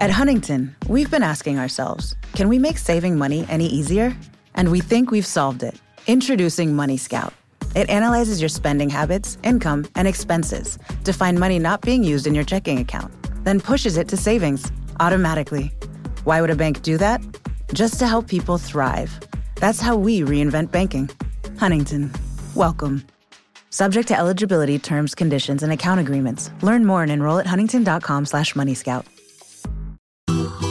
At Huntington, we've been asking ourselves can we make saving money any easier? And we think we've solved it. Introducing Money Scout. It analyzes your spending habits, income, and expenses to find money not being used in your checking account, then pushes it to savings automatically. Why would a bank do that? Just to help people thrive. That's how we reinvent banking. Huntington, welcome. Subject to eligibility, terms, conditions, and account agreements. Learn more and enroll at huntington.com slash moneyscout.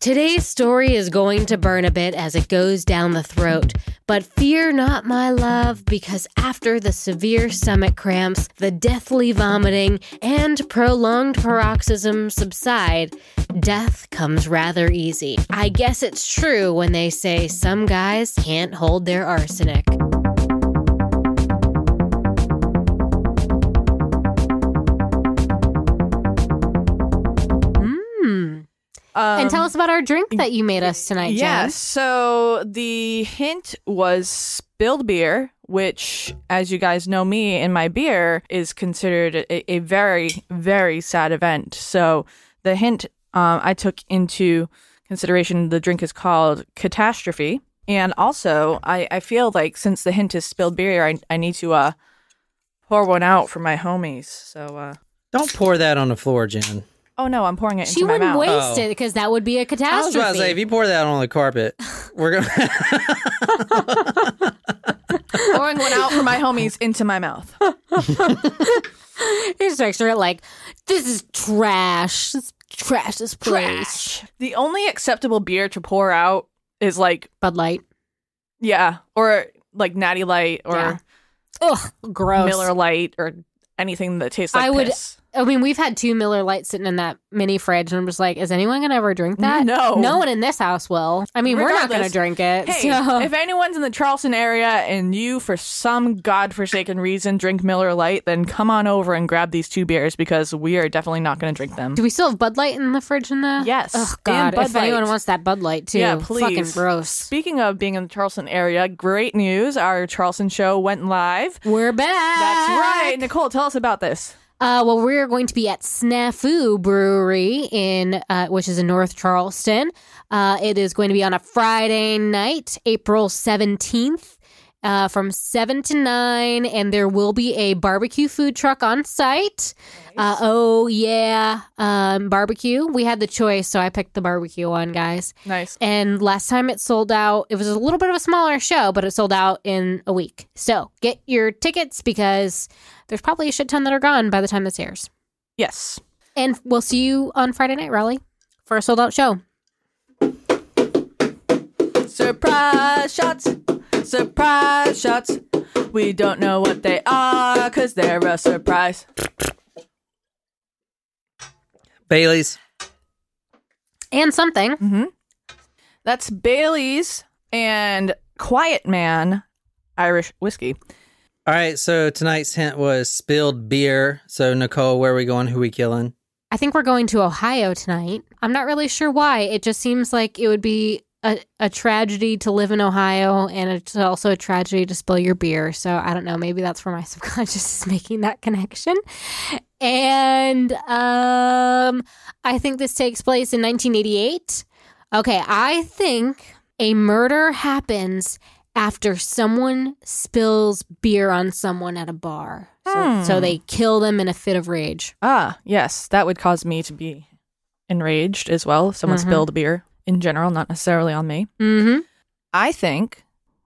Today's story is going to burn a bit as it goes down the throat, but fear not, my love, because after the severe stomach cramps, the deathly vomiting, and prolonged paroxysms subside, death comes rather easy. I guess it's true when they say some guys can't hold their arsenic. And tell us about our drink that you made us tonight, Jen. Yes. So the hint was spilled beer, which, as you guys know me and my beer, is considered a, a very, very sad event. So the hint um, I took into consideration the drink is called Catastrophe. And also, I, I feel like since the hint is spilled beer, I, I need to uh, pour one out for my homies. So, uh, Don't pour that on the floor, Jen. Oh no, I'm pouring it into She my wouldn't mouth. waste Oh. it because that would be a I was catastrophe. about to say, if you pour that on the carpet, we're gonna. pouring one out for my homies into my mouth. Here's extra like, this is trash. This trash this place. The only acceptable beer to pour out is like Bud Light. yeah, or like Natty Light or Yeah. Ugh, gross. Miller Lite or anything that tastes like I would- piss. I mean, we've had two Miller Lites sitting in that mini fridge, and I'm just like, is anyone gonna ever drink that? No. no one in this house will. I mean, we're not gonna drink it. Hey, so. if anyone's in the Charleston area and you, for some godforsaken reason, drink Miller Lite, then come on over and grab these two beers because we are definitely not going to drink them. do we still have Bud Light in the fridge in the? Yes, Oh God! Bud if anyone wants that Bud Light too, Yeah, Fucking please. gross. Speaking of being in the Charleston area, great news. Our Charleston show went live. We're back. That's right. Nicole, tell us about this. Uh, well, we're going to be at Snafu Brewery in, uh, which is in North Charleston. Uh, it is going to be on a Friday night, April seventeenth, uh, from seven to nine, and there will be a barbecue food truck on site. Uh, oh yeah, um, barbecue. We had the choice, so I picked the barbecue one, guys. Nice. And last time it sold out, it was a little bit of a smaller show, but it sold out in a week. So get your tickets because there's probably a shit ton that are gone by the time this airs. Yes. And we'll see you on Friday night, Raleigh, for a sold out show. Surprise shots. Surprise shots. We don't know what they are because they're a surprise. Bailey's. And something. Mm-hmm. That's Bailey's and Quiet Man Irish whiskey. All right, so tonight's hint was spilled beer. So Nicole, where are we going? Who we killing? I think we're going to Ohio tonight. I'm not really sure why. It just seems like it would be a, a tragedy to live in Ohio and it's also a tragedy to spill your beer. So I don't know. Maybe that's where my subconscious is making that connection. And um, I think this takes place in 1988. Okay, I think a murder happens after someone spills beer on someone at a bar. So, so they kill them in a fit of rage. Ah, yes, that would cause me to be enraged as well. If someone Mhm. spilled beer in general, not necessarily on me. Mm-hmm. I think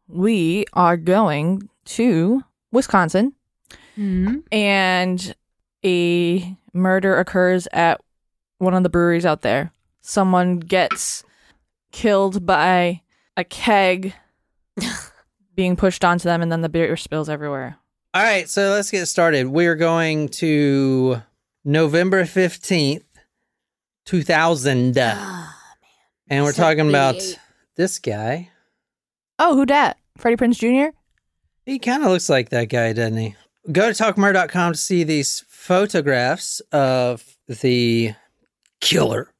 we are going to Wisconsin Mm-hmm. and a murder occurs at one of the breweries out there. Someone gets killed by a keg being pushed onto them, and then the beer spills everywhere. All right, so let's get started. We're going to November 15th, 2000. And we're Except talking about this guy. Oh, who dat? Freddie Prinze Jr. He kind of looks like that guy, doesn't he? Go to talkmurder.com to see these photographs of the killer.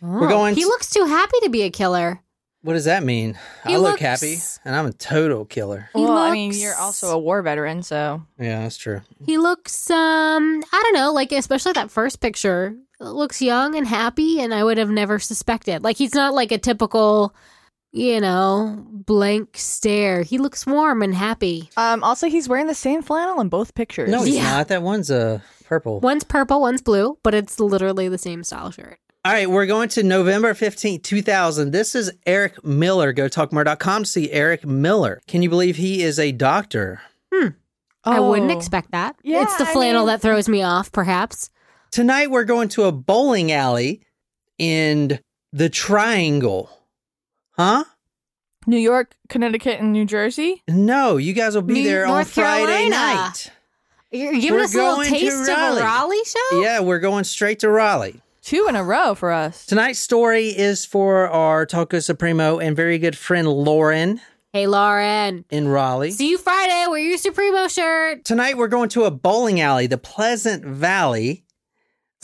We're Oh, going He to- looks too happy to be a killer. What does that mean? He I look looks- happy, and I'm a total killer. He well, I mean, looks- you're also a war veteran, so Yeah, that's true. He looks um I don't know, like especially that first picture. Looks young and happy and I would have never suspected. Like he's not like a typical, you know, blank stare. He looks warm and happy. um. Also, he's wearing the same flannel in both pictures. No, he's Yeah. not. That one's uh, purple. One's purple, one's blue, but it's literally the same style shirt. All right, we're going to November 15th, 2000. This is Eric Miller. Go to talkmurder.com to see Eric Miller. Can you believe he is a doctor? Hmm. Oh. I wouldn't Oh. expect that. Yeah, it's the I flannel mean- that throws me off, perhaps. Tonight, we're going to a bowling alley in the Triangle. Huh? New York, Connecticut, and New Jersey. No, you guys will be New- there on Friday Carolina. night. You're giving We're us a little taste of a Raleigh. Raleigh show? Yeah, we're going straight to Raleigh. Two in a row for us. Tonight's story is for our Taco Supremo and very good friend Lauren Hey, Lauren. in Raleigh. See you Friday. Wear your Supremo shirt. Tonight we're going to a bowling alley, the Pleasant Valley.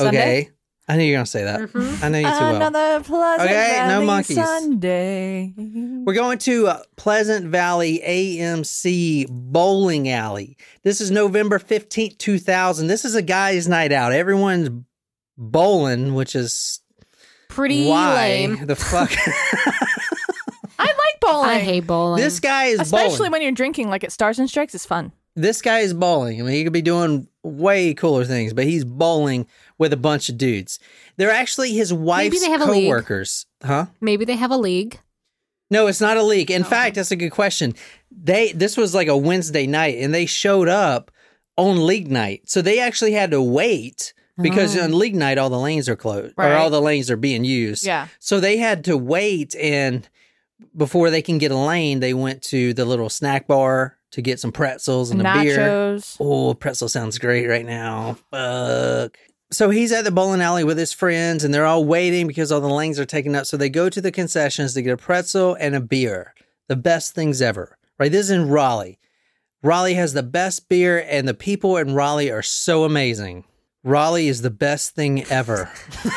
Okay. Sunday? I knew you were going to say that. Mhm. I know you too well. Another pleasant Okay, no monkeys. Sunday. We're going to uh, Pleasant Valley AMC Bowling Alley. This is November 15th, 2000. This is a guy's night out. Everyone's bowling, which is Pretty why lame. the fuck. I like bowling. I hate bowling. this guy is especially bowling. when you're drinking like at Stars and Strikes. It's fun. this guy is bowling. I mean, he could be doing way cooler things, but he's bowling with a bunch of dudes. They're actually his wife's they have coworkers. Huh? Maybe they have a league. No, it's not a leak. Oh. In fact, that's a good question. They this was like a Wednesday night, and they showed up on league night, so they actually had to wait because Oh. on league night all the lanes are closed or all the lanes are being used. Yeah. So they had to wait, and before they can get a lane, they went to the little snack bar to get some pretzels and a beer. Oh, pretzel sounds great right now. Fuck. So he's at the bowling alley with his friends, and they're all waiting because all the lanes are taken up. So they go to the concessions to get a pretzel and a beer. The best things ever. Right? This is in Raleigh. Raleigh has the best beer, and the people in Raleigh are so amazing. Raleigh is the best thing ever.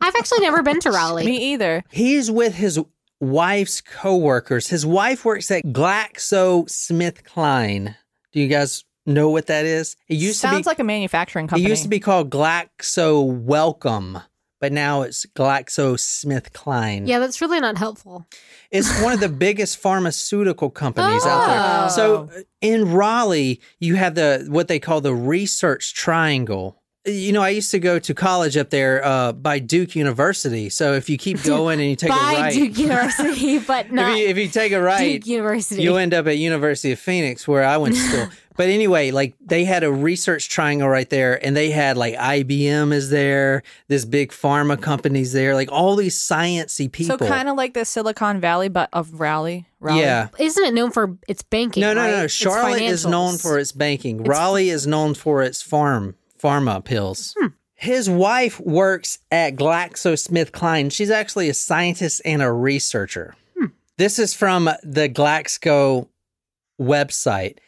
I've actually never been to Raleigh. Me either. He's with his wife's coworkers. His wife works at GlaxoSmithKline. Do you guys know what that is? It used Sounds to be like a manufacturing company. It used to be called Glaxo Wellcome, but now it's Glaxo Smith GlaxoSmithKline. yeah, that's really not helpful. It's one of the biggest pharmaceutical companies out there. Oh. So uh, in Raleigh, you have the what they call the research triangle. You know, I used to go to college up there uh, by Duke University. So if you keep going and you take a By right, Duke University, but not if, you, if you take a right, Duke University. you end up at University of Phoenix, where I went to school. But anyway, like they had a research triangle right there, and they had like IBM is there, this big pharma companies there, like all these sciencey people. so kind of like the Silicon Valley, but of Raleigh. Raleigh. yeah. Isn't it known for its banking? No, no, right? no. Its Charlotte is known for its banking. Raleigh is known for its farm pharma pills. Hmm. His wife works at GlaxoSmithKline. She's actually a scientist and a researcher. Hmm. This is from the Glaxo website.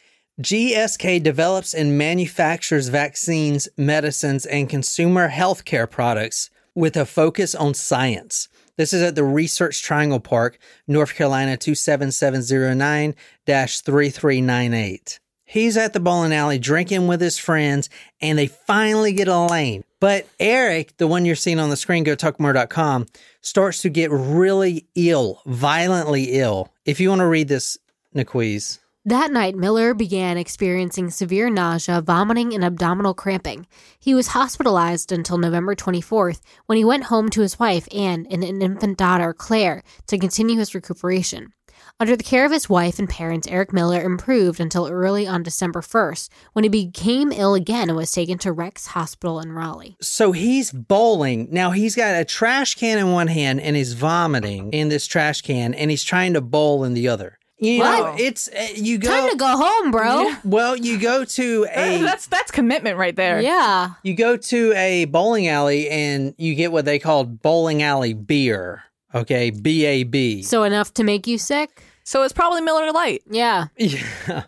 GSK develops and manufactures vaccines, medicines, and consumer healthcare products with a focus on science. This is at the Research Triangle Park, North Carolina 27709 3398. He's at the bowling alley drinking with his friends, and they finally get a lane. But Eric, the one you're seeing on the screen, go talkmore.com, starts to get really ill, violently ill. If you want to read this, Naquiz. That night, Miller began experiencing severe nausea, vomiting, and abdominal cramping. He was hospitalized until November 24th when he went home to his wife Ann and an infant daughter, Claire, to continue his recuperation. Under the care of his wife and parents, Eric Miller improved until early on December 1st when he became ill again and was taken to Rex Hospital in Raleigh. So he's bowling. Now he's got a trash can in one hand and he's vomiting in this trash can and he's trying to bowl in the other. You What? know, it's uh, you go. Time to go home, bro. Well, you go to a that's that's commitment right there. Yeah. you go to a bowling alley and you get what they called bowling alley beer. Okay, B A B. So enough to make you sick? So it's probably Miller Lite. Yeah. Yeah,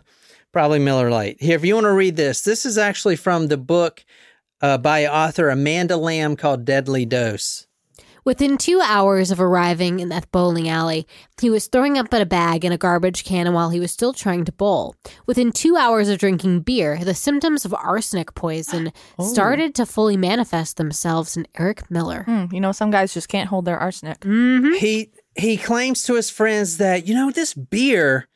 probably Miller Lite. Here, if you want to read this, this is actually from the book uh, by author Amanda Lamb called Deadly Dose. Within two hours of arriving in that bowling alley, he was throwing up in a bag in a garbage can while he was still trying to bowl. Within two hours of drinking beer, the symptoms of arsenic poison started to fully manifest themselves in Eric Miller. Hmm, you know, some guys just can't hold their arsenic. Mm-hmm. He he claims to his friends that you know this beer.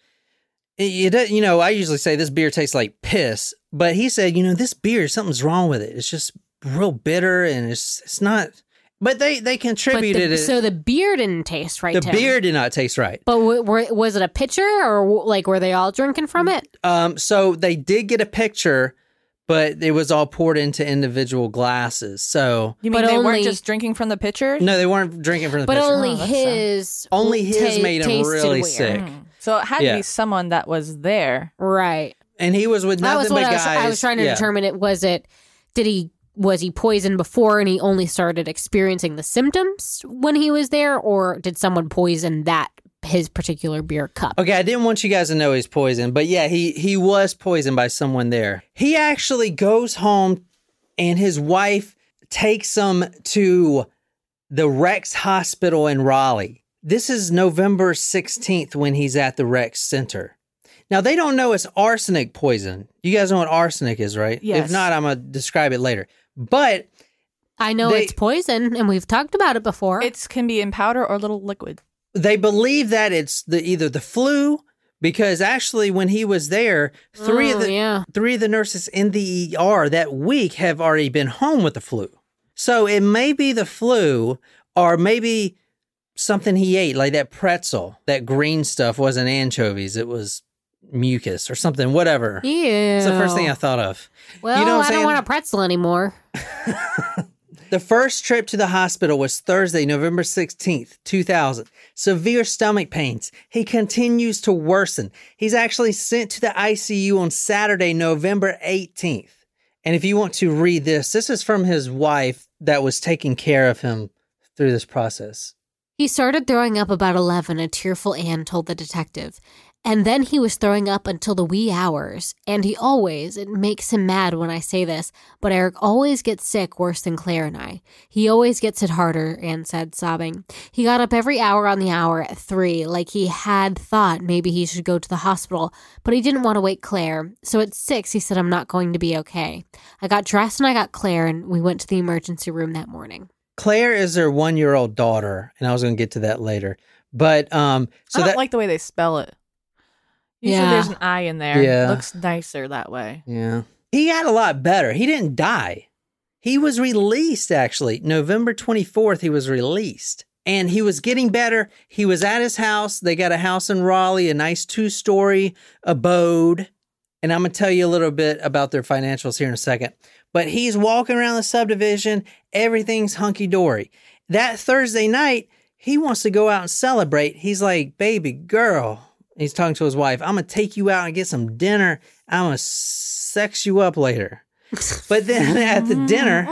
It, it, you know, I usually say this beer tastes like piss, but he said, you know, this beer, something's wrong with it. It's just real bitter, and it's it's not. But they they contributed the, it. so the beer didn't taste right. the to him. beer did not taste right. But w- were, was it a pitcher or like were they all drinking from it? Um, so they did get a picture, but it was all poured into individual glasses. So You mean But they only- weren't just drinking from the pitcher? no, they weren't drinking from the But pitcher. only Oh, that's his. Only his ta- made him really weird. sick. Hmm. So it had Yeah. to be someone that was there. Right. and he was with That nothing was what but I was, guys. I was trying to Yeah. determine. It was it. Did he was he poisoned before and he only started experiencing the symptoms when he was there, or did someone poison that his particular beer cup? Okay, I didn't want you guys to know he's poisoned, but yeah, he he was poisoned by someone there. He actually goes home and his wife takes him to the Rex Hospital in Raleigh. This is November 16th when he's at the Rex Center. Now they don't know it's arsenic poison. You guys know what arsenic is, right? Yes. If not, I'm gonna describe it later. But I know They- it's poison, and we've talked about it before. It can be in powder or little liquid. they believe that it's the either the flu because actually when he was there, three of Oh, the yeah. three of the nurses in the ER that week have already been home with the flu. So it may be the flu or maybe something he ate like that pretzel, that green stuff wasn't anchovies, it was mucus or something, whatever. Yeah. It's the first thing I thought of. Well, you know I'm don't want a pretzel anymore. The first trip to the hospital was Thursday, November 16th, 2000. Severe stomach pains. He continues to worsen. He's actually sent to the ICU on Saturday, November 18th. And if you want to read this, this is from his wife that was taking care of him through this process. He started throwing up about 11, a tearful Ann told the detective. And then he was throwing up until the wee hours. And he always, it makes him mad when I say this, but Eric always gets sick worse than Claire and I. He always gets it harder, Ann said, sobbing. He got up every hour on the hour at three, like he had thought maybe he should go to the hospital, but he didn't want to wake Claire. So at six, he said, I'm not going to be okay. I got dressed and I got Claire, and we went to the emergency room that morning. Claire is their one year old daughter, and I was going to get to that later. But um, so I don't that like the way they spell it. Usually Yeah. there's an eye in there. Yeah. It looks nicer that way. Yeah. He got a lot better. He didn't die. He was released, actually. November 24th, he was released. And he was getting better. He was at his house. They got a house in Raleigh, a nice two story abode. And I'm going to tell you a little bit about their financials here in a second. But he's walking around the subdivision. Everything's hunky dory. That Thursday night, he wants to go out and celebrate. He's like, baby girl. He's talking to his wife. I'm to take you out and get some dinner. I'm to sex you up later. But then at the dinner,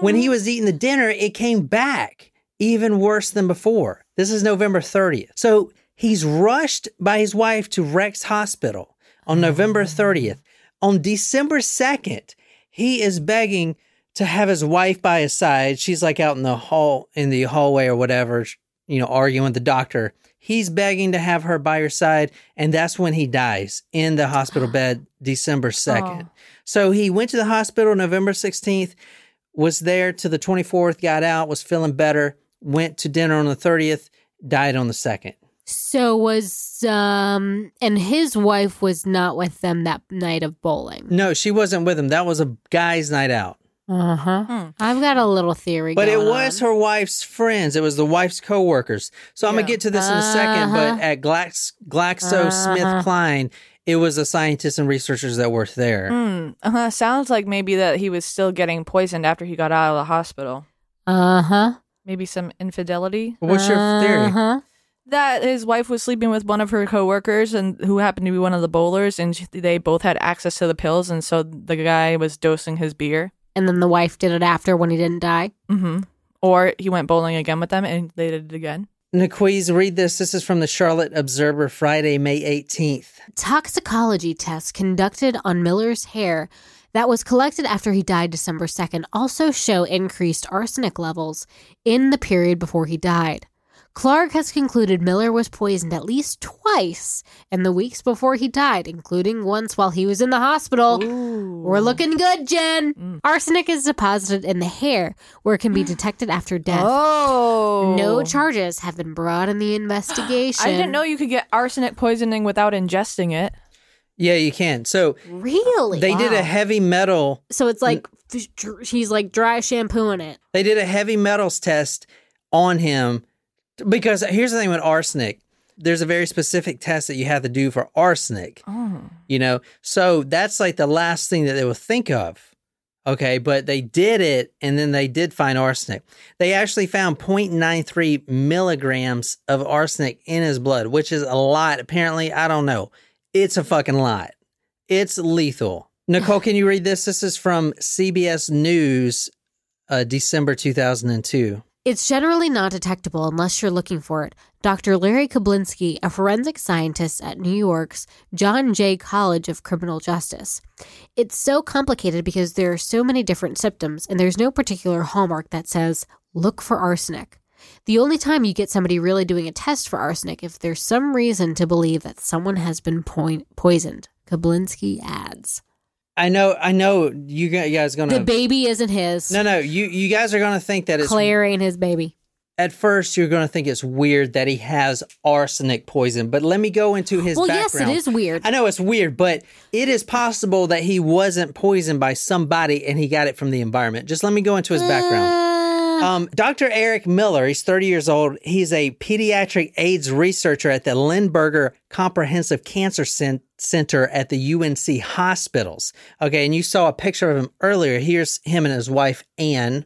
when he was eating the dinner, it came back even worse than before. This is November 30th. So he's rushed by his wife to Rex Hospital on November mm. 30th. On December 2nd, he is begging to have his wife by his side. She's like out in the hall in the hallway or whatever, you know, arguing with the doctor. He's begging to have her by her side, and that's when he dies in the hospital bed December 2nd. So he went to the hospital November 16th, was there to the 24th, got out, was feeling better, went to dinner on the 30th, died on the 2nd. So was um and his wife was not with them that night of bowling. No, she wasn't with him. That was a guy's night out. Uh-huh. Hmm. I've got a little theory But it was on. her wife's friends. It was the wife's coworkers. So I'm gonna get to this in a second. But Uh-huh. at Glax, GlaxoSmithKline, it was the scientists and researchers that were there. Hmm. Uh-huh. Sounds like maybe that he was still getting poisoned after he got out of the hospital. Uh-huh. Maybe some infidelity. What's your theory? Uh-huh. that his wife was sleeping with one of her coworkers and who happened to be one of the bowlers and she- they both had access to the pills and so the guy was dosing his beer And then the wife did it after when he didn't die. mm-hmm. or he went bowling again with them and they did it again Naquiz, read this. This is from the Charlotte Observer, Friday, May 18th. Toxicology tests conducted on Miller's hair that was collected after he died December 2nd also show increased arsenic levels in the period before he died. Clark has concluded Miller was poisoned at least twice in the weeks before he died, including once while he was in the hospital. We're looking good, Jen. Mm. Arsenic is deposited in the hair where it can be detected after death. oh No charges have been brought in the investigation. i didn't know you could get arsenic poisoning without ingesting it Yeah, you can. So Really? they did a heavy metal So it's like f- dr- she's like dry shampooing it. They did a heavy metals test on him because here's the thing with arsenic. There's a very specific test that you have to do for arsenic. You know, so that's like the last thing that they will think of. Okay, but they did it and then they did find arsenic. They actually found 0.93 milligrams of arsenic in his blood, which is a lot. Apparently, I don't know. It's a fucking lot. It's lethal. Nicole, can you read this? This is from CBS News, uh, December 2002. It's generally not detectable unless you're looking for it. Dr. Larry Kobilinsky, a forensic scientist at New York's John Jay College of Criminal Justice. It's so complicated because there are so many different symptoms, and there's no particular hallmark that says, look for arsenic. The only time you get somebody really doing a test for arsenic if there's some reason to believe that someone has been point- poisoned, Kobilinsky adds. I know, I know you guys gonna. The baby isn't his. no, no, you you guys are gonna think that it's Claire ain't his baby. at first you're gonna think it's weird that he has arsenic poison, but let me go into his Well, yes, background. it is weird. I know it's weird, but it is possible that he wasn't poisoned by somebody and he got it from the environment. Just let me go into his background. Uh, Um, Dr. Eric Miller, he's 30 years old. He's a pediatric AIDS researcher at the Lineberger Comprehensive Cancer Cen- Center at the UNC hospitals. Okay, and you saw a picture of him earlier. Here's him and his wife, Ann.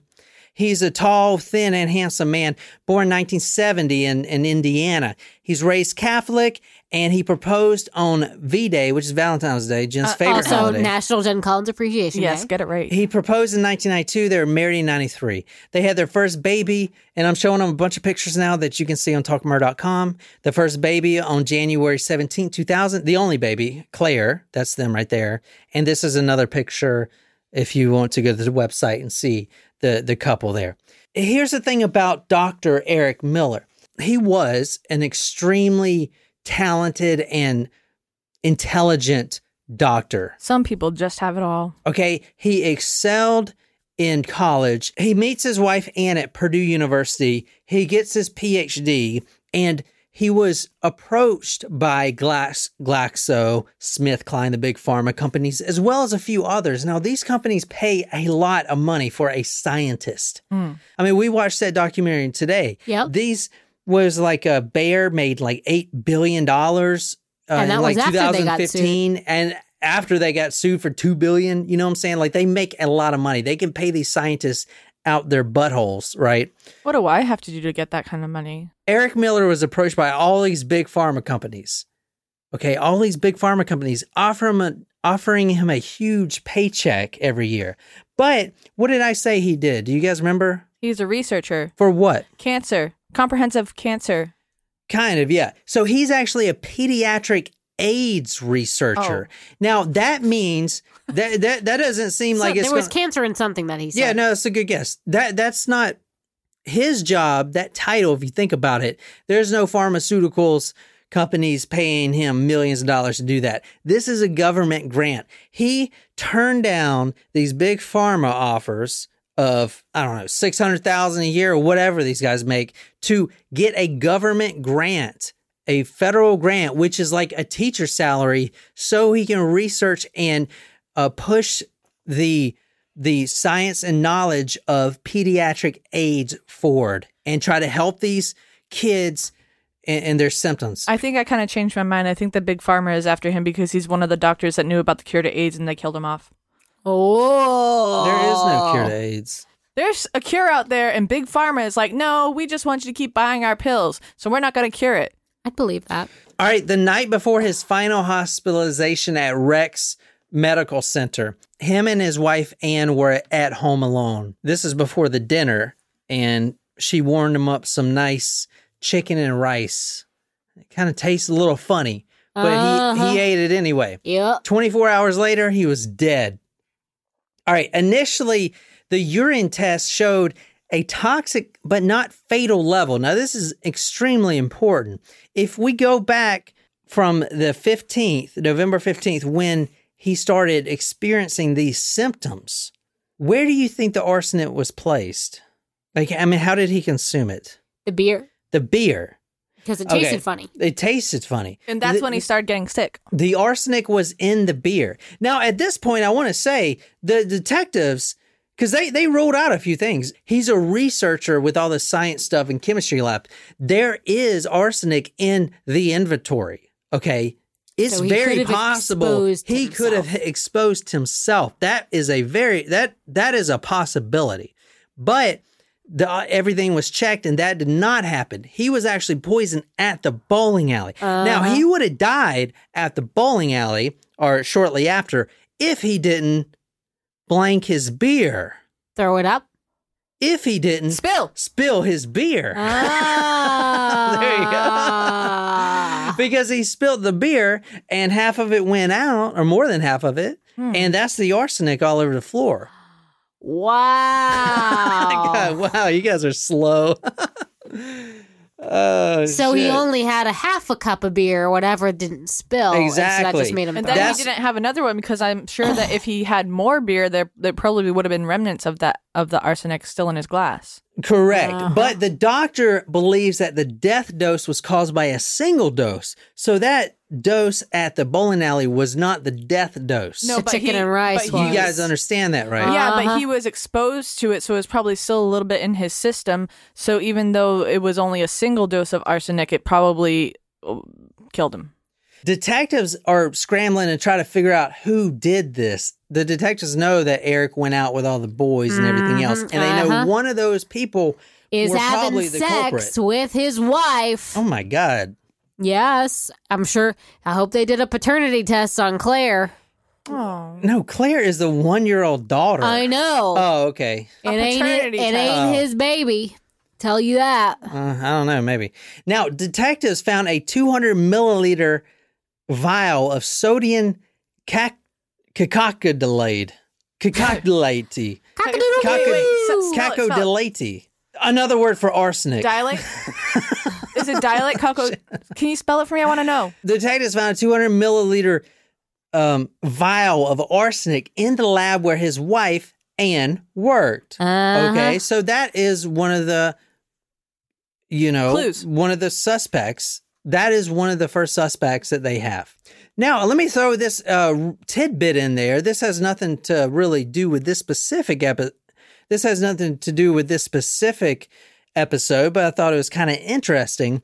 He's a tall, thin, and handsome man, born 1970 in, in Indiana. He's raised Catholic, and he proposed on V Day, which is Valentine's Day, Jen's uh, favorite also, holiday. National Jen Collins Appreciation yes Day. get it right He proposed in 1992. They were married in 93. They had their first baby, and I'm showing them a bunch of pictures now that you can see on talkmurder.com. The first baby on January 17, 2000. The only baby, Claire. That's them right there. And this is another picture if you want to go to the website and see the, the couple there. Here's the thing about Dr. Eric Miller. He was an extremely talented and intelligent doctor. some people just have it all Okay, he excelled in college. He meets his wife Ann at Purdue University. He gets his PhD, and he was approached by Glax, Glaxo, Smith, Kline, the big pharma companies, as well as a few others. Now, these companies pay a lot of money for a scientist. Hmm. I mean, we watched that documentary today. Yep. These was like a Bear made like eight billion dollars uh, in like after they got 2015, and after they got sued for two billion. You know what I'm saying? Like they make a lot of money. They can pay these scientists out their buttholes, right? what do i have to do to get that kind of money Eric Miller was approached by all these big pharma companies. Okay, all these big pharma companies offer him a, offering him a huge paycheck every year. But what did I say he did? Do you guys remember? he's a researcher For what? cancer comprehensive cancer Kind of, yeah. So he's actually a pediatric AIDS researcher. Oh. Now that means that that that doesn't seem So like it's there was gonna- cancer in something that he said. yeah, no, that's a good guess. That that's not his job. That title, if you think about it, there's no pharmaceuticals companies paying him millions of dollars to do that. This is a government grant. He turned down these big pharma offers of I don't know six hundred thousand a year or whatever these guys make to get a government grant. A federal grant, which is like a teacher salary, so he can research and uh, push the the science and knowledge of pediatric AIDS forward and try to help these kids and, and their symptoms. I think I kind of changed my mind. I think the big pharma is after him because he's one of the doctors that knew about the cure to AIDS and they killed him off. Oh. there is no cure to AIDS. There's a cure out there, and Big Pharma is like, no, we just want you to keep buying our pills, so we're not going to cure it. I'd believe that. All right, the night before his final hospitalization at Rex Medical Center, him and his wife Ann were at home alone. This is before the dinner, and she warmed him up some nice chicken and rice. It kind of tastes a little funny, but Uh-huh. he, he ate it anyway. Yep. 24 hours later, he was dead. All right, initially, the urine test showed a toxic but not fatal level. Now, this is extremely important. If we go back from the 15th, November 15th, when he started experiencing these symptoms, where do you think the arsenic was placed? Like, I mean, how did he consume it? The beer The beer. Because it tasted Okay. funny. It tasted funny. And that's The- when he started getting sick. the arsenic was in the beer. Now, at this point, I want to say the detectives, because they, they ruled out a few things. He's a researcher with all the science stuff in chemistry lab. There is arsenic in the inventory. Okay. It's So very possible exposed he could have exposed himself. That is a very that that is a possibility. But the, uh, everything was checked and that did not happen. He was actually poisoned at the bowling alley. Now, Uh-huh. he would have died at the bowling alley or shortly after if he didn't blank his beer. Throw it up. If he didn't Spill. spill his beer. Ah. There you go. because he spilled the beer and half of it went out, or more than half of it. And that's the arsenic all over the floor. Wow. God, wow, you guys are slow. oh, So he only had a half a cup of beer or whatever didn't spill. and so that Exactly. just made him And then. That's- he didn't have another one because I'm sure that if he had more beer, there there probably would have been remnants of that of the arsenic still in his glass. Correct. Uh-huh. But the doctor believes that the death dose was caused by a single dose. So that dose at the bowling alley was not the death dose. No, The but chicken he- and rice but he you guys understand that, right? Yeah, Uh-huh. but he was exposed to it, so it was probably still a little bit in his system. So even though it was only a single dose of arsenic, it probably uh, killed him. Detectives are scrambling and try to figure out who did this. The detectives know that Eric went out with all the boys and everything else, and they know uh-huh. one of those people Is were having probably the sex culprit. with his wife. Oh my god! Yes, I'm sure. I hope they did a paternity test on Claire. Oh, No, Claire is the one-year-old daughter. I know. Oh, okay. it ain't, it, paternity it test. ain't Oh. his baby. Tell you that. Uh, I don't know, maybe. Now, detectives found a 200 milliliter vial of sodium cac- cacodylate. Cacodylate. Cock-a-doodle-doo. Wait, wait, spell it, spell it. Cacodylate. Another word for arsenic. dilate. Is it dilate cocoa? Can you spell it for me? I want to know. The Detectives found a 200 milliliter um, vial of arsenic in the lab where his wife, Ann, worked. Uh-huh. Okay, so that is one of the, you know, Clues. one of the suspects. That is one of the first suspects that they have. Now, let me throw this uh, tidbit in there. This has nothing to really do with this specific episode. This has nothing to do with this specific episode, but I thought it was kind of interesting.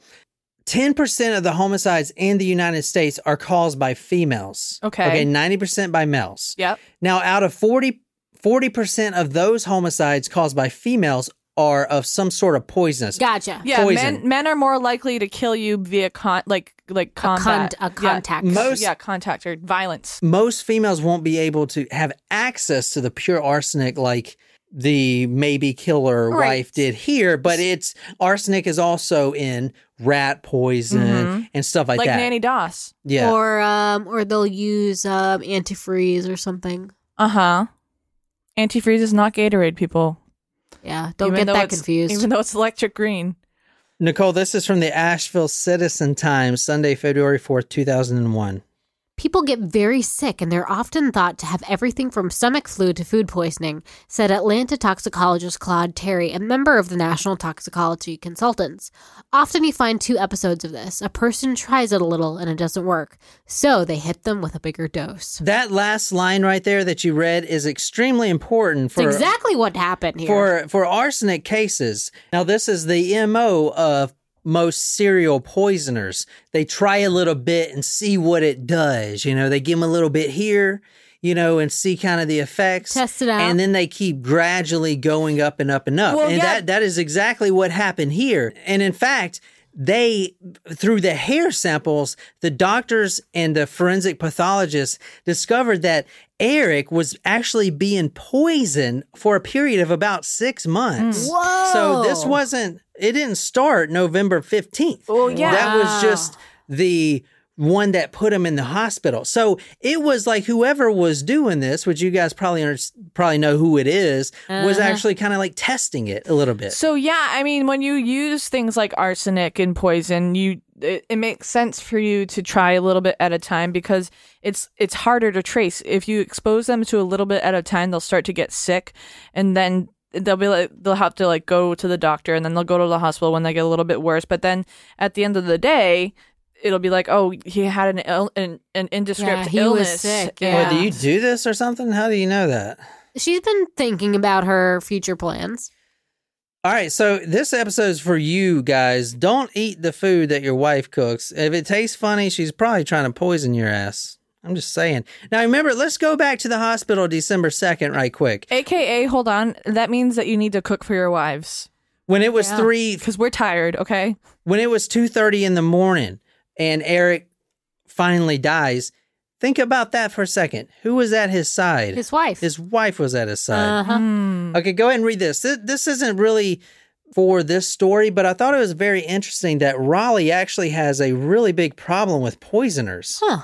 10% of the homicides in the United States are caused by females. Okay. Okay, 90% by males. Yep. Now, out of 40, 40% of those homicides caused by females are of some sort of poisonous. Gotcha. Yeah, Poison. men men are more likely to kill you via con like like A, con- combat. a Yeah. contact. Most- yeah, contact or violence. Most females won't be able to have access to the pure arsenic like the maybe killer Right. wife did here, but it's arsenic is also in rat poison and stuff like, Like that. Like Nanny Doss. yeah. Or um, or they'll use um antifreeze or something. Uh huh. Antifreeze is not Gatorade, people. Yeah, don't Even get that confused. Even though it's electric green. Nicole, this is from the Asheville Citizen Times, Sunday, February 4th, 2001. People get very sick and they're often thought to have everything from stomach flu to food poisoning, said Atlanta toxicologist Claude Terry, a member of the National Toxicology Consultants. Often you find two episodes of this. A person tries it a little and it doesn't work, so they hit them with a bigger dose. That last line right there that you read is extremely important for It's exactly what happened here. for for arsenic cases. Now this is the MO of most serial poisoners. They try a little bit and see what it does. You know, they give them a little bit here you know, and see kind of the effects. Test it out. And then they keep gradually going up and up and up. Well, and yeah. that that is exactly what happened here. And in fact, they through the hair samples, the doctors and the forensic pathologists discovered that Eric was actually being poisoned for a period of about six months. Hmm. Whoa. So this wasn't it didn't start November 15th. Oh yeah. That was just the one that put him in the hospital. So it was like whoever was doing this, which you guys probably under, probably know who it is, was Uh-huh. actually kind of like testing it a little bit. So yeah, I mean, when you use things like arsenic and poison, you it, it makes sense for you to try a little bit at a time because it's it's harder to trace. If you expose them to a little bit at a time, they'll start to get sick, and then they'll be like they'll have to like go to the doctor, and then they'll go to the hospital when they get a little bit worse. But then at the end of the day. It'll be like, oh, he had an Ill- an, an indescript Yeah, he was illness. sick, and- Well, do you do this or something? How do you know that? She's been thinking about her future plans. All right, so this episode is for you guys. Don't eat the food that your wife cooks. If it tastes funny, she's probably trying to poison your ass. I'm just saying. Now remember, let's go back to the hospital December 2nd right quick. AKA, hold on, that means that you need to cook for your wives When it was Yeah. 3 because we're tired. Okay. when it was 2:30 in the morning and Eric finally dies, think about that for a second. Who was at his side? His wife. His wife was at his side. uh-huh. Hmm. Okay, go ahead and read this. This, this isn't really for this story, but I thought it was very interesting that Raleigh actually has a really big problem with poisoners. Huh.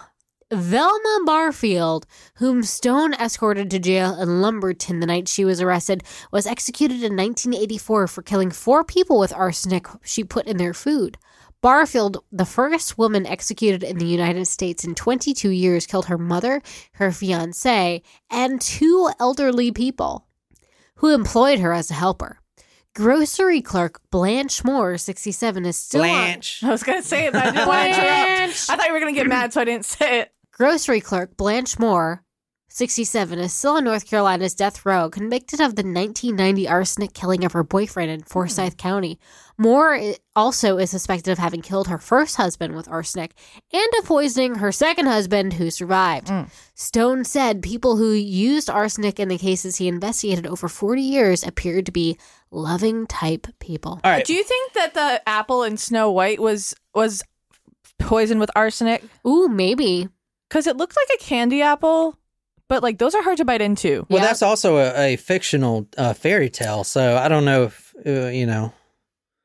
Velma Barfield, whom Stone escorted to jail in Lumberton the night she was arrested, was executed in 1984 for killing four people with arsenic she put in their food. Barfield, the first woman executed in the United States in 22 years, killed her mother, her fiance, and two elderly people who employed her as a helper. Grocery clerk Blanche Moore, 67, is still on- I was gonna say it, but I didn't want to interrupt. Blanche. I thought you were gonna get mad, so I didn't say it. Grocery clerk Blanche Moore, 67, is still on North Carolina's death row, convicted of the 1990 arsenic killing of her boyfriend in Forsyth County. Moore also is suspected of having killed her first husband with arsenic and of poisoning her second husband, who survived. Hmm. Stone said people who used arsenic in the cases he investigated over 40 years appeared to be loving type people. All right. Do you think that the apple in Snow White was was poisoned with arsenic? Ooh, maybe. Because it looked like a candy apple, but like those are hard to bite into. Well, Yeah. that's also a, a fictional uh, fairy tale, so I don't know if, uh, you know,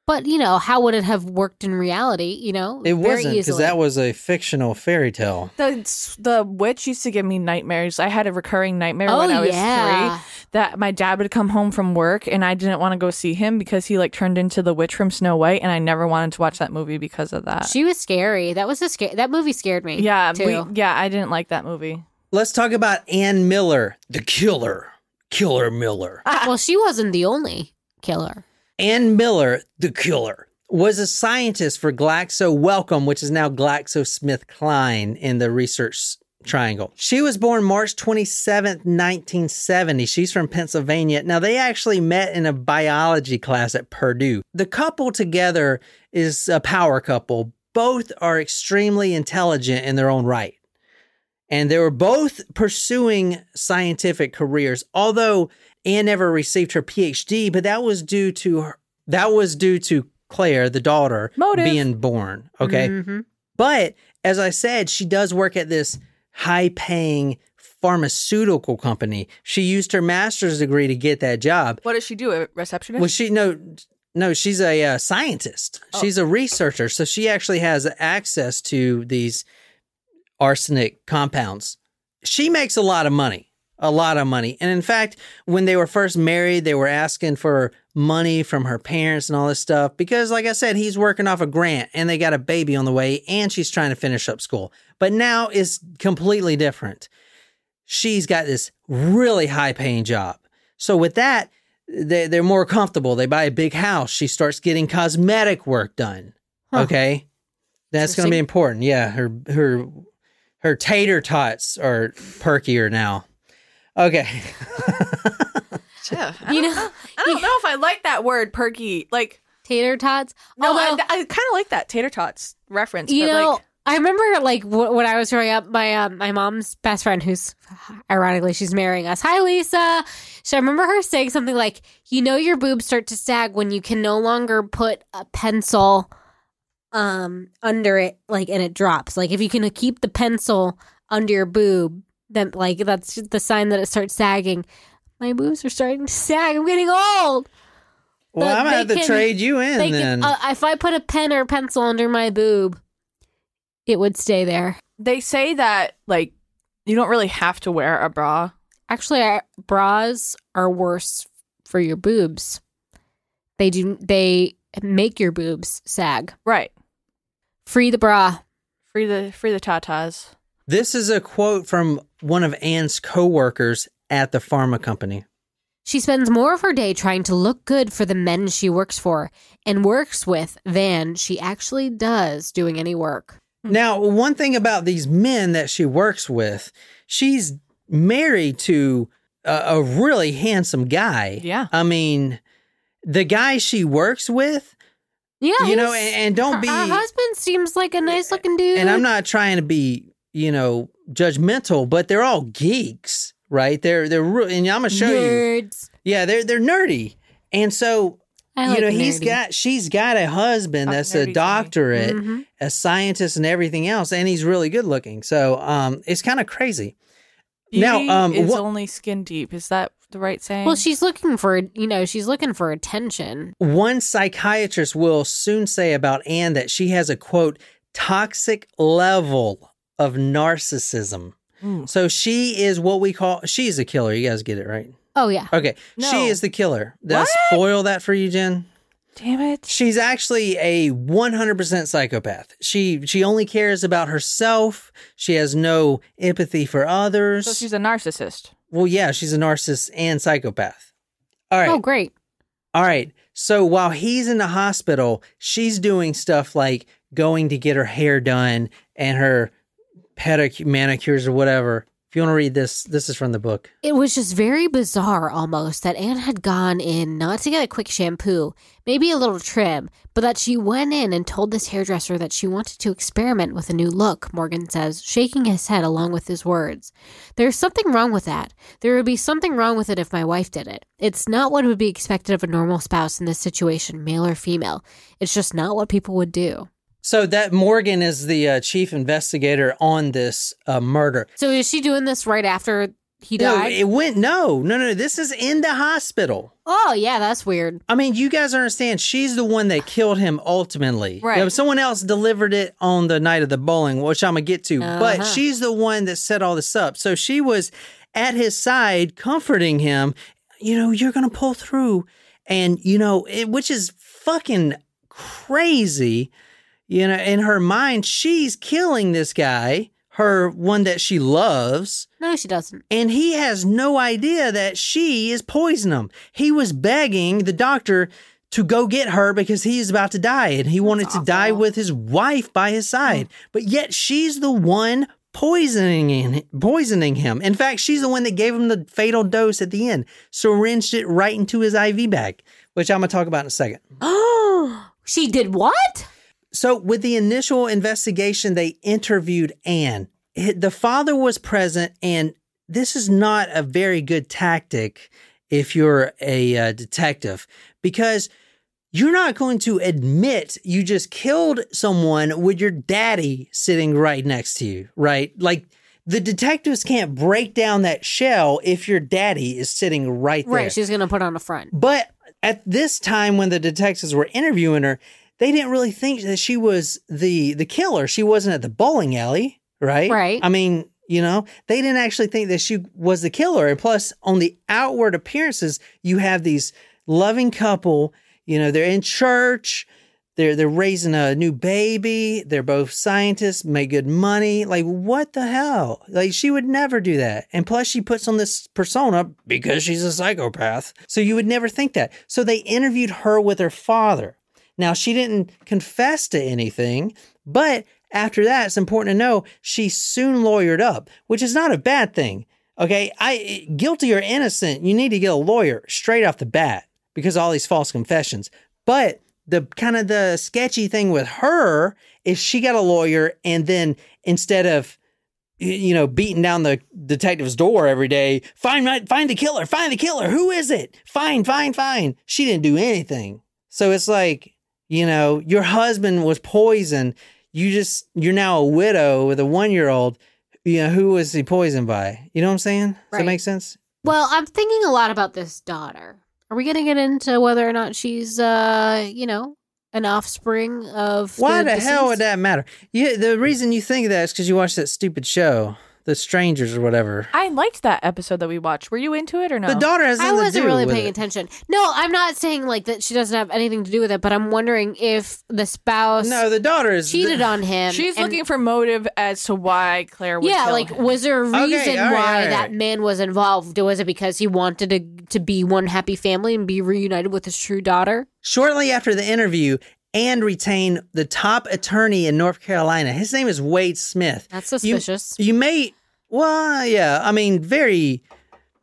But, you know, how would it have worked in reality? You know, it wasn't because that was a fictional fairy tale. The the witch used to give me nightmares. I had a recurring nightmare Oh, when I was yeah. three that my dad would come home from work and I didn't want to go see him because he like turned into the witch from Snow White and I never wanted to watch that movie because of that. She was scary. That was a scary. That movie scared me. yeah, too. we, yeah, I didn't like that movie. Let's talk about Ann Miller, the killer. Killer Miller. well, she wasn't the only killer. Ann Miller, the killer, was a scientist for Glaxo Wellcome, which is now GlaxoSmithKline in the research triangle. She was born March 27th, 1970. She's from Pennsylvania. Now, they actually met in a biology class at Purdue. The couple together is a power couple. Both are extremely intelligent in their own right. And they were both pursuing scientific careers, although Ann never received her PhD, but that was due to her, that was due to Claire, the daughter, Motive. being born. Okay. Mhm. But as I said, she does work at this high paying pharmaceutical company. She used her master's degree to get that job. What does she do? A receptionist? Well, she no, no, she's a uh, scientist. She's a researcher, so she actually has access to these arsenic compounds. She makes a lot of money, a lot of money. And in fact, when they were first married, they were asking for money from her parents and all this stuff because, like I said, he's working off a grant and they got a baby on the way and she's trying to finish up school. But now it's completely different. She's got this really high paying job. So with that, they, they're more comfortable. They buy a big house. She starts getting cosmetic work done. Huh. Okay. That's going to be important. Yeah. Her, her, her tater tots are perkier now. Okay. Yeah, I You don't know, I don't know if I like that word perky. Like, tater tots. no, Although, I, I kind of like that tater tots reference. you but know, like, I remember like w- when I was growing up, my um, my mom's best friend, who's ironically she's marrying us. Hi, Lisa. So I remember her saying something like, "You know, your boobs start to sag when you can no longer put a pencil um under it, like, and it drops. Like if you can keep the pencil under your boob, then like that's the sign that it starts sagging. My boobs are starting to sag. I'm getting old. Well, But I'm gonna they have to can- trade you in then. if, uh, if I put a pen or pencil under my boob, it would stay there. They say that like you don't really have to wear a bra. Actually, our bras are worse for your boobs. They do. They make your boobs sag. Right. Free the bra. Free the free the tatas. this is a quote from one of Ann's coworkers at the pharma company. She spends more of her day trying to look good for the men she works for and works with than she actually does doing any work. Hmm. Now, one thing about these men that she works with, she's married to a, a really handsome guy. Yeah. I mean, the guy she works with, Yeah, you know, and, and don't be, her husband seems like a nice looking dude. and I'm not trying to be, you know, judgmental, but they're all geeks, right? They're, they're, re- and I'm going to show you. Nerds. Yeah, they're, they're nerdy. And so, like you know, he's got, she's got a husband that's a to me. doctorate. Mhm. a scientist and everything else, and he's really good looking. So um, it's kind of crazy. Now, Beauty um, is what- only skin deep. Is that the right saying? Well, she's looking for you know she's looking for attention. One psychiatrist will soon say about Ann that she has a quote toxic level of narcissism. Mm. So she is what we call she's a killer. You guys get it right? Oh yeah, Okay, No. she is the killer. Did I spoil that for you, Jen? Damn it. She's actually a 100% psychopath. She she only cares about herself. She has no empathy for others. So she's a narcissist. Well, yeah, she's a narcissist and psychopath. All right. oh great. All right. So while he's in the hospital, she's doing stuff like going to get her hair done and her pedicure, manicures or whatever. If you want to read this, this is from the book. It was just very bizarre almost that Ann had gone in not to get a quick shampoo, maybe a little trim, but that she went in and told this hairdresser that she wanted to experiment with a new look, Morgan says, shaking his head along with his words. There's something wrong with that. There would be something wrong with it if my wife did it. It's not what would be expected of a normal spouse in this situation, male or female. It's just not what people would do. So that Morgan is the uh, chief investigator on this uh, murder. So is she doing this right after he No, died? it went no, no, no. This is in the hospital. oh, yeah, that's weird. I mean, you guys understand she's the one that killed him ultimately. Right. You know, someone else delivered it on the night of the bowling, which I'm gonna get to. But Uh-huh. she's the one that set all this up. So she was at his side, comforting him. You know, you're gonna pull through, and you know, it, which is fucking crazy. You know, in her mind, she's killing this guy, her one that she loves. No, she doesn't. And he has no idea that she is poisoning him. He was begging the doctor to go get her because he is about to die and he wanted to die with his wife by his side. Mm. But yet she's the one poisoning him, poisoning him. In fact, she's the one that gave him the fatal dose at the end, syringed it right into his IV bag, which I'm going to talk about in a second. Oh, she did what? So, with the initial investigation, they interviewed Ann. The father was present, and this is not a very good tactic if you're a uh, detective because you're not going to admit you just killed someone with your daddy sitting right next to you, right? Like, the detectives can't break down that shell if your daddy is sitting right there. Right, she's gonna put on a front. But at this time, when the detectives were interviewing her, they didn't really think that she was the the killer. She wasn't at the bowling alley, right? Right. I mean, you know, they didn't actually think that she was the killer. And plus, on the outward appearances, you have these loving couple. You know, they're in church. They're they're raising a new baby. They're both scientists, make good money. Like what the hell? Like she would never do that. And plus she puts on this persona because she's a psychopath. So you would never think that. So they interviewed her with her father. Now she didn't confess to anything, but after that it's important to know she soon lawyered up, which is not a bad thing. Okay, I guilty or innocent, you need to get a lawyer straight off the bat because all these false confessions. But the kind of the sketchy thing with her is she got a lawyer and then instead of you know beating down the detective's door every day find find the killer find the killer who is it find find find she didn't do anything so it's like you know your husband was poisoned you just you're now a widow with a one year old you know who was he poisoned by you know what i'm saying does Right. that make sense Well, I'm thinking a lot about this daughter. Are we going to get into whether or not she's, uh, you know, an offspring of? Why the, hell would that matter? Yeah, the reason you think that is because you watched that stupid show, The Strangers or whatever. I liked that episode that we watched. Were you into it or no? The daughter has I wasn't do really with paying it. attention. No, I'm not saying like that she doesn't have anything to do with it, but I'm wondering if the spouse No, the daughter is cheated on him. She's and- looking for motive as to why Claire would Yeah, kill like him. was there a reason all right, why all right. that man was involved? Was it because he wanted to to be one happy family and be reunited with his true daughter? Shortly after the interview, and retain the top attorney in North Carolina. His name is Wade Smith. That's You- suspicious. You, may, well, yeah. I mean, very.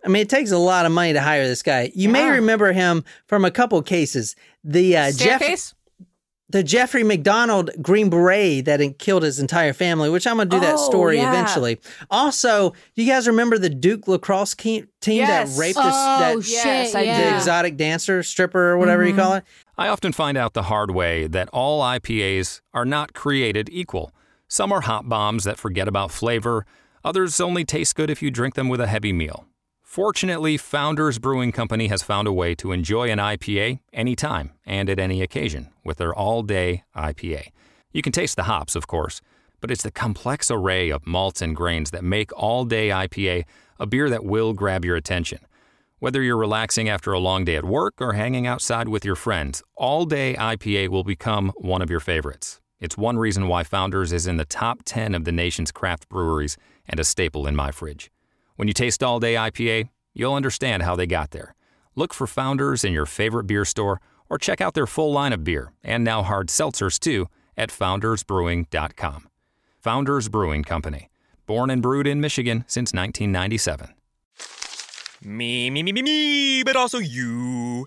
I mean, it takes a lot of money to hire this guy. You may Yeah. remember him from a couple cases. The uh, Jeff, Staircase? the Jeffrey MacDonald Green Beret that had killed his entire family, which I'm gonna do that Oh, story yeah. eventually. Also, you guys remember the Duke lacrosse ke- team Yes. that raped this, oh that shit! yes, I yeah. the exotic dancer, stripper, or whatever you call it? I often find out the hard way that all IPAs are not created equal. Some are hot bombs that forget about flavor, others only taste good if you drink them with a heavy meal. Fortunately, Founders Brewing Company has found a way to enjoy an IPA anytime and at any occasion with their all day IPA. You can taste the hops, of course, but it's the complex array of malts and grains that make all day IPA a beer that will grab your attention. Whether you're relaxing after a long day at work or hanging outside with your friends, All Day IPA will become one of your favorites. It's one reason why Founders is in the top 10 of the nation's craft breweries and a staple in my fridge. When you taste All Day IPA, you'll understand how they got there. Look for Founders in your favorite beer store or check out their full line of beer and now hard seltzers too at foundersbrewing.com. Founders Brewing Company, born and brewed in Michigan since 1997. Me, me, me, me, me, but also you.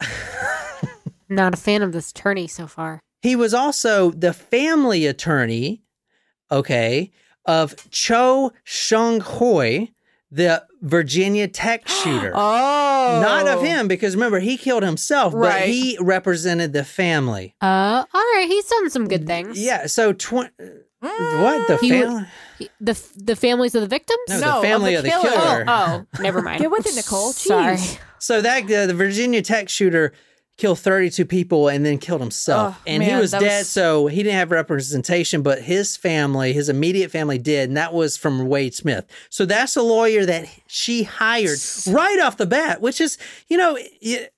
Not a fan of this attorney so far. He was also the family attorney, okay, of Cho Seung-Hui, the Virginia Tech shooter. Oh. Not of him, because remember, he killed himself, but he represented the family. Uh, all right, he's done some good things. Yeah, so tw- what the He would- family? He- the the families of the victims. No, No, the of family the of the killer. killer. Oh, oh, never mind. Get with it, Nicole. Sorry. So that uh, the Virginia Tech shooter killed 32 people and then killed himself. Oh, and he was dead, was- so he didn't have representation, but his family, his immediate family did, and that was from Wade Smith. So that's a lawyer that she hired right off the bat, which is, you know,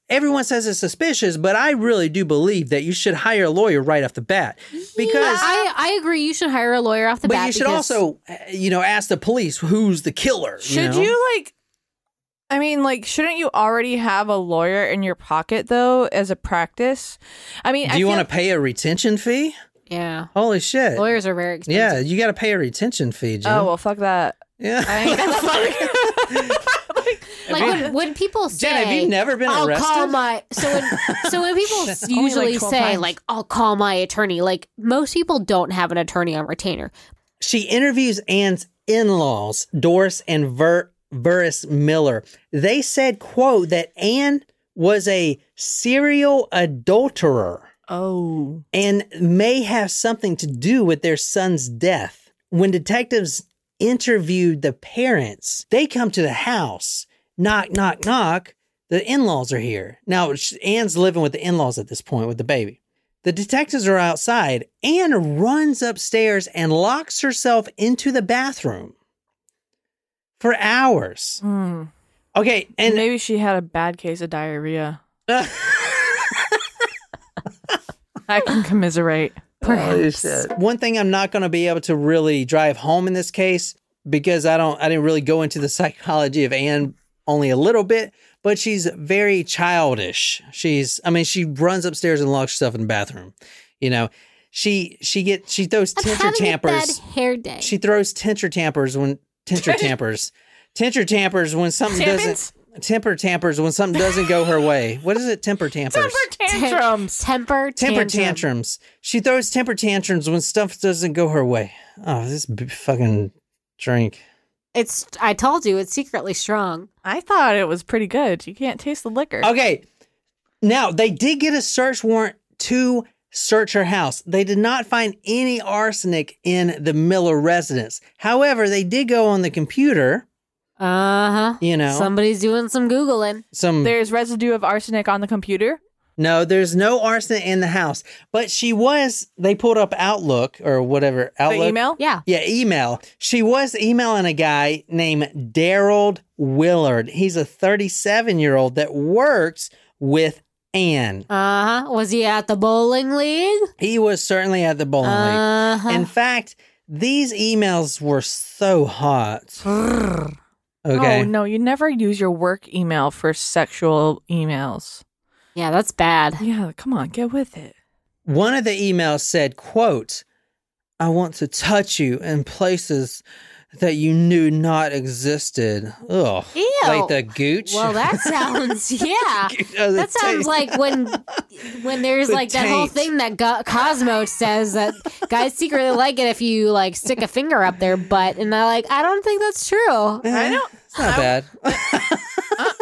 everyone says it's suspicious, but I really do believe that you should hire a lawyer right off the bat because I, I agree. You should hire a lawyer off the but bat. you should also, uh, you know, ask the police who's the killer. Should know? you like? I mean, like, shouldn't you already have a lawyer in your pocket though, as a practice? I mean, Do I you want to pay a retention fee? Yeah, Holy shit! lawyers are very expensive. Yeah, you got to pay a retention fee, Jim. Oh well, fuck that. yeah. I ain't got the fuck. Like when, when people say, Jen, have you never been I'll call arrested?" my so when so when people usually like say times. like I'll call my attorney, like most people don't have an attorney on retainer. She interviews Ann's in-laws, Doris and Ver- Burris Miller. They said, "quote that Ann was a serial adulterer Oh, and may have something to do with their son's death." When detectives interviewed the parents, they come to the house. Knock, knock, knock. The in-laws are here now. Ann's living with the in-laws at this point with the baby. The detectives are outside. Ann runs upstairs and locks herself into the bathroom for hours. Hmm. Okay, and maybe she had a bad case of diarrhea. I can commiserate. Perhaps. One thing I'm not going to be able to really drive home in this case because I don't I didn't really go into the psychology of Ann only a little bit, but she's very childish. She's I mean she runs upstairs and locks herself in the bathroom. You know, she she get she throws I'm temper having a bad tampers. hair day. She throws temper tampers when temper tampers. Temper tampers when something Tampons? doesn't temper tampers when something doesn't go her way. What is it? Temper tampers. Temper tantrums. temper temper tantrum. tantrums. She throws temper tantrums when stuff doesn't go her way. Oh, this b- fucking drink. It's. I told you, it's secretly strong. I thought it was pretty good. You can't taste the liquor. Okay. Now, they did get a search warrant to search her house. They did not find any arsenic in the Miller residence. However, they did go on the computer, Uh huh. you know, Somebody's doing some googling. some There's residue of arsenic on the computer. No, there's no arsenic in the house. But she was they pulled up Outlook or whatever. Outlook. The email? Yeah. Yeah, email. She was emailing a guy named Derril Willard. He's a 37 year old that works with Anne. Uh huh. Was he at the bowling league? He was certainly at the bowling Uh huh. league. In fact, these emails were so hot. Okay. Oh no, you never use your work email for sexual emails. yeah, that's bad. Yeah, come on, get with it. One of the emails said, quote, I want to touch you in places that you knew not existed. Ugh. Ew. Like the gooch. Well, that sounds yeah. Oh, the That sounds taint. like when when there's The like that whole thing that Go- Cosmo says that guys secretly like it if you like stick a finger up their butt, and they're like, I don't think that's true. I don't. It's not bad.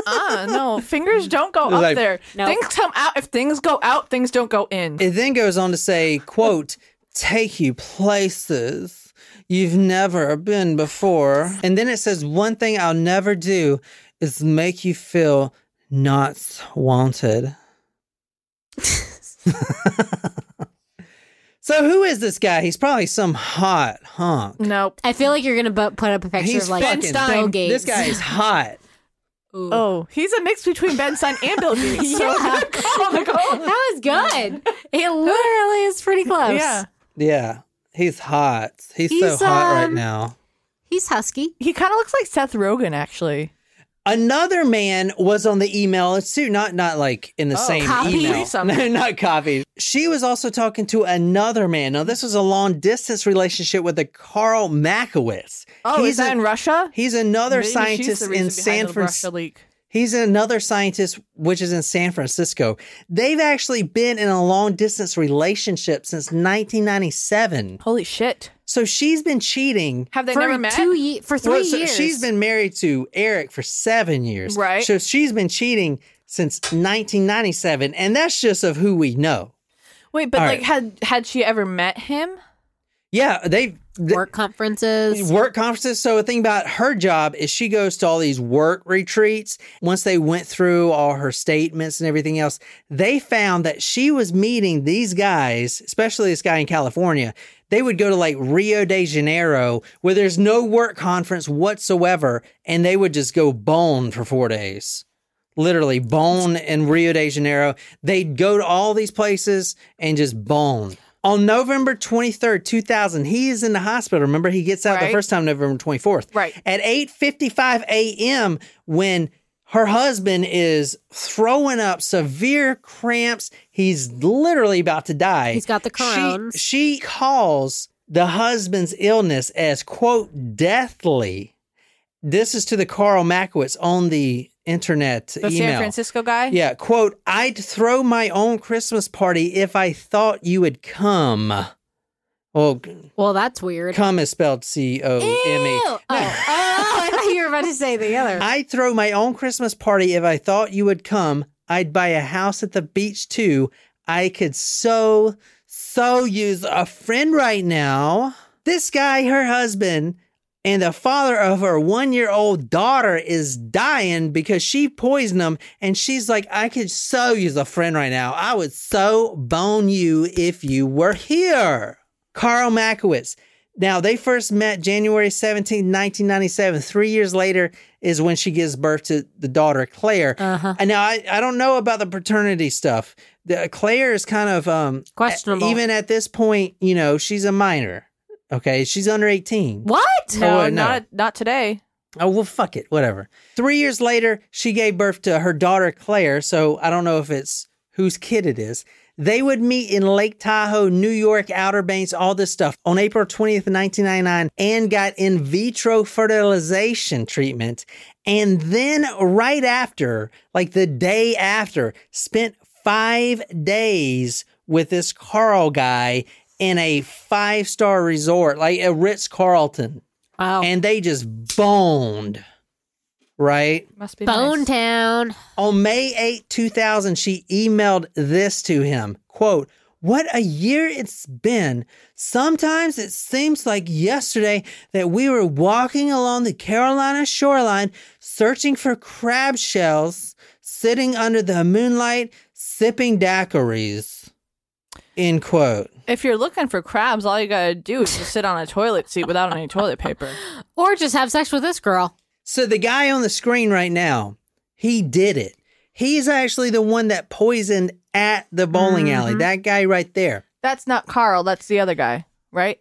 Uh, no, fingers don't go up Like- there. Nope. Things come out. If things go out, things don't go in. It then goes on to say, quote, take you places you've never been before. And then it says, one thing I'll never do is make you feel not wanted. so who is this guy? He's probably some hot honk. nope. I feel like you're gonna bu- put up a picture He's of like fucking Bill Gates. This guy is hot. Ooh. Oh, he's a mix between Ben Stein and Bill Gates. So Yeah. good call, that was good. It literally is pretty close. Yeah. Yeah. He's hot. He's, so He's, hot right um, now. he's husky. He kind of looks like Seth Rogen, actually. Another man was on the email It's too, not not like in the Oh, same copied? email. Something. No, not copied. She was also talking to another man. Now, this was a long distance relationship with a Carl Makowitz. Oh, he's is that a- in Russia? He's another Maybe she's scientist the in reason San behind the Francisco. Leak. He's another scientist, which is in San Francisco. They've actually been in a long distance relationship since 1997. Holy shit! So she's been cheating Have they for never met? two ye- for three Well, so years. She's been married to Eric for seven years. Right. So she's been cheating since 1997. And that's just of who we know. Wait, but All like, right. had had she ever met him? Yeah, they work conferences. work conferences. So the thing about her job is she goes to all these work retreats. Once they went through all her statements and everything else, they found that she was meeting these guys, especially this guy in California. They would go to like Rio de Janeiro where there's no work conference whatsoever, and they would just go bone for four days. Literally bone in Rio de Janeiro. They'd go to all these places and just bone. On November 23rd, 2000, he is in the hospital. Remember, he gets out Right. the first time November 24th. Right. At 8:55 a.m. when her husband is throwing up severe cramps, he's literally about to die. He's got the Crohn's. She, she calls the husband's illness as quote deathly. This is to the Carl Makowitz on the internet The email. San Francisco guy? Yeah, quote, I'd throw my own Christmas party if I thought you would come. Well, well, that's weird. come is spelled C O M Ew. E. Oh, oh, I thought you were about to say the other. I'd throw my own Christmas party if I thought you would come. I'd buy a house at the beach too. I could so, so use a friend right now. This guy, her husband, and the father of her one year old daughter is dying because she poisoned him. And she's like, I could so use a friend right now. I would so bone you if you were here. Carl Makowitz. Now, they first met January 17, 1997. Three years later is when she gives birth to the daughter, Claire. Uh-huh. And now I, I don't know about the paternity stuff. The, Claire is kind of um, Questionable. Even at this point, you know, she's a minor. Okay, she's under 18. What? No, wait, no. not not today. Oh, well, fuck it. Whatever. Three years later, she gave birth to her daughter, Claire. So I don't know if it's whose kid it is. They would meet in Lake Tahoe, New York, Outer Banks, all this stuff on April 20th, 1999, and got in vitro fertilization treatment. And then, right after, like the day after, spent five days with this Carl guy in a five star resort, like a Ritz Carlton Wow. and they just boned. Right? Must be Bone nice. Town. On May 8, 2000, she emailed this to him. Quote, what a year it's been. Sometimes it seems like yesterday that we were walking along the Carolina shoreline searching for crab shells, sitting under the moonlight, sipping daiquiris. End quote. If you're looking for crabs, all you gotta do is just sit on a toilet seat without any toilet paper. Or just have sex with this girl. So the guy on the screen right now, he did it. He's actually the one that poisoned at the bowling mm-hmm. alley. That guy right there. That's not Carl. That's the other guy, right?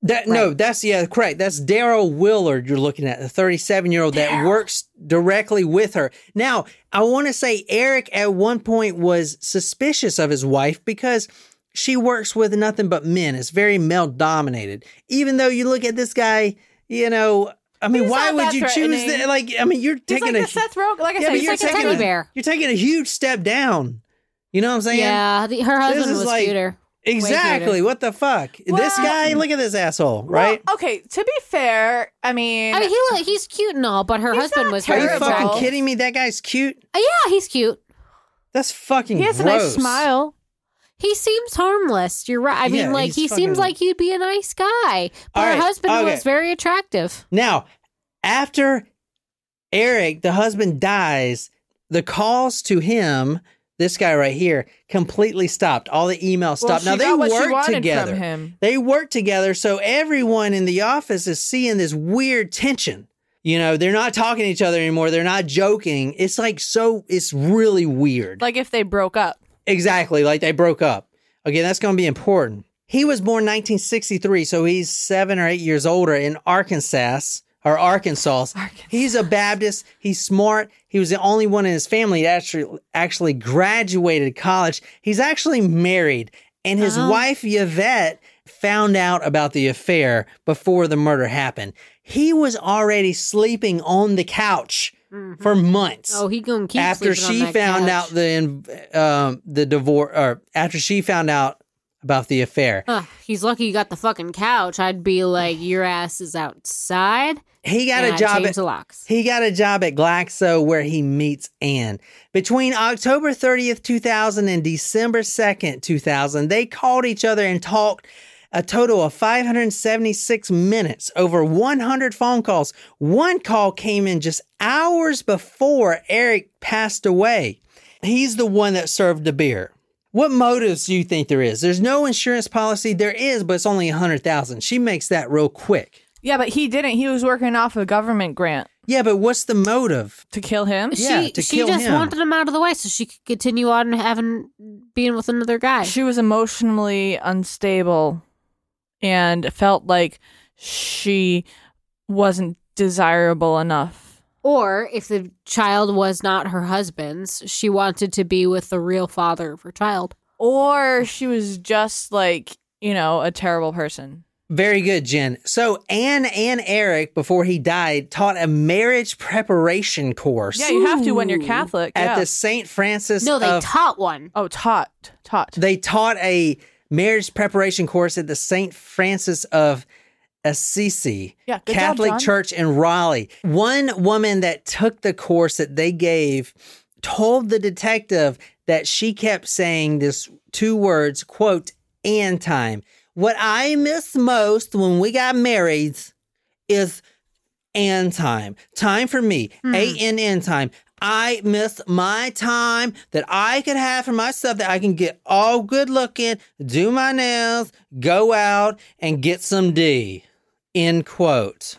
That no, that's yeah, correct. That's Derril Willard you're looking at, the 37 year old that works directly with her. Now, I want to say Eric at one point was suspicious of his wife because she works with nothing but men. It's very male dominated. Even though you look at this guy, you know, I mean, He's why would you choose threatening. that? Like, I mean, you're He's taking like a the Seth Rogen. Like I Yeah, said, he's you're like a taking teddy a, bear. You're taking a huge step down. You know what I'm saying? Yeah, the, her husband was like- cuter. Exactly. What the fuck? this guy, look at this asshole, Well, right? okay, to be fair, I mean, I mean, he look- he's cute and all, but her He's husband not was Are you fucking kidding me? That guy's cute. Uh, Yeah, he's cute. That's fucking he has gross. a nice smile. He seems harmless. You're right. I mean, Yeah, like he's he seems like he'd be a nice guy, but All her right, husband okay. was very attractive. Now, after Eric, the husband, dies, the calls to him, this guy right here, completely stopped. All the emails stopped. she now they got work together. from him. They work together, so everyone in the office is seeing this weird tension. You know, they're not talking to each other anymore. They're not joking. It's like so. It's really weird. Like if they broke up. Exactly, like they broke up. Okay, that's going to be important. He was born 1963, so he's seven or eight years older in Arkansas or Arkansas. He's a Baptist. He's smart. He was the only one in his family that actually actually graduated college. He's actually married, and his Oh. wife Yvette found out about the affair before the murder happened. He was already sleeping on the couch for months Oh, he gonna keep after sleeping on she found couch. out the um the divorce or after she found out about the affair Ugh, he's lucky you got the fucking couch. I'd be like, your ass is outside. he got a job at, locks. he got a job at glaxo where he meets ann between october 30th 2000 and december 2nd 2000 they called each other and talked a total of 576 minutes, over 100 phone calls. One call came in just hours before Eric passed away. He's the one that served the beer. What motives do you think there is? There's no insurance policy. There is, but it's only a hundred thousand. She makes that real quick. Yeah, but he didn't. He was working off a government grant Yeah, but what's the motive? to kill him. Yeah, she to she kill just him. wanted him out of the way so she could continue on having being with another guy. She was emotionally unstable and felt like she wasn't desirable enough. Or if the child was not her husband's, she wanted to be with the real father of her child. Or she was just like, you know, a terrible person. Very good, Jen. So Ann and Eric, before he died, taught a marriage preparation course Yeah, you have to when you're Catholic. at yeah. the St. Francis. No, they of- taught one. oh, taught. Taught. they taught a marriage preparation course at the St. Francis of Assisi Yeah, good job, Catholic Church in Raleigh. One woman that took the course that they gave told the detective that she kept saying this two words, quote, and time. What I miss most when we got married is and time. Time for me. Hmm. A N N time. I miss my time that I could have for myself that I can get all good looking, do my nails, go out and get some D. End quote.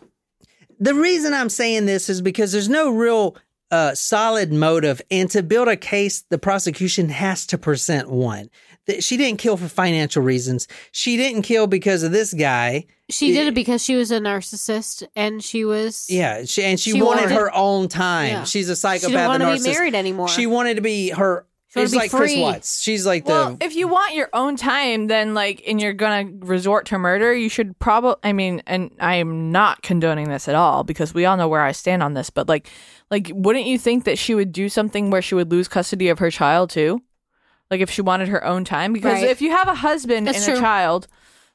The reason I'm saying this is because there's no real uh, solid motive, and to build a case, the prosecution has to present one. That she didn't kill for financial reasons. She didn't kill because of this guy. She did it because she was a narcissist and she was Yeah, she, and she, She wanted, wanted- her own time. Yeah. She's a she psychopath. didn't want to be married anymore. She wanted to be her. She wanted It's be like Chris. Watts. She's like Well, the. if you want your own time, then like, and you're gonna resort to murder, you should probably. I mean, and I am not condoning this at all because we all know where I stand on this. But like, like, wouldn't you think that she would do something where she would lose custody of her child too? Like, if she wanted her own time, because Right. if you have a husband That's and a child,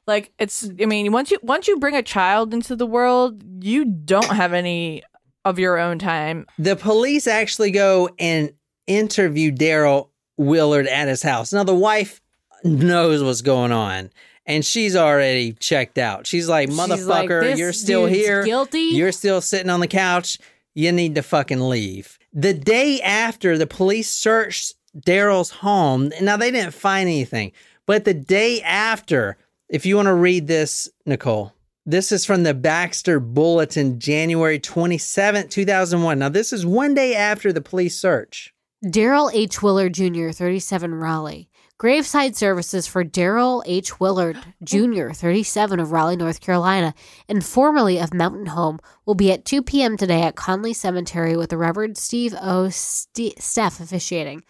like, it's. I mean, once you once you bring a child into the world, you don't have any of your own time. the police actually go and interview Derril Willard at his house. Now the wife knows what's going on. And she's already checked out. She's like, She's like, motherfucker, you're still here. guilty?" You're still sitting on the couch. You need to fucking leave. The day after the police searched Derril's home, now they didn't find anything, but the day after, if you want to read this, Nicole, this is from the Baxter Bulletin, January 27th, 2001. Now, this is one day after the police search. Derril H. Willard Jr., 37, Raleigh. Graveside services for Derril H. Willard Jr., 37 of Raleigh, North Carolina, and formerly of Mountain Home, will be at 2 p.m. today at Conley Cemetery with the Reverend Steve O. Ste Steph officiating.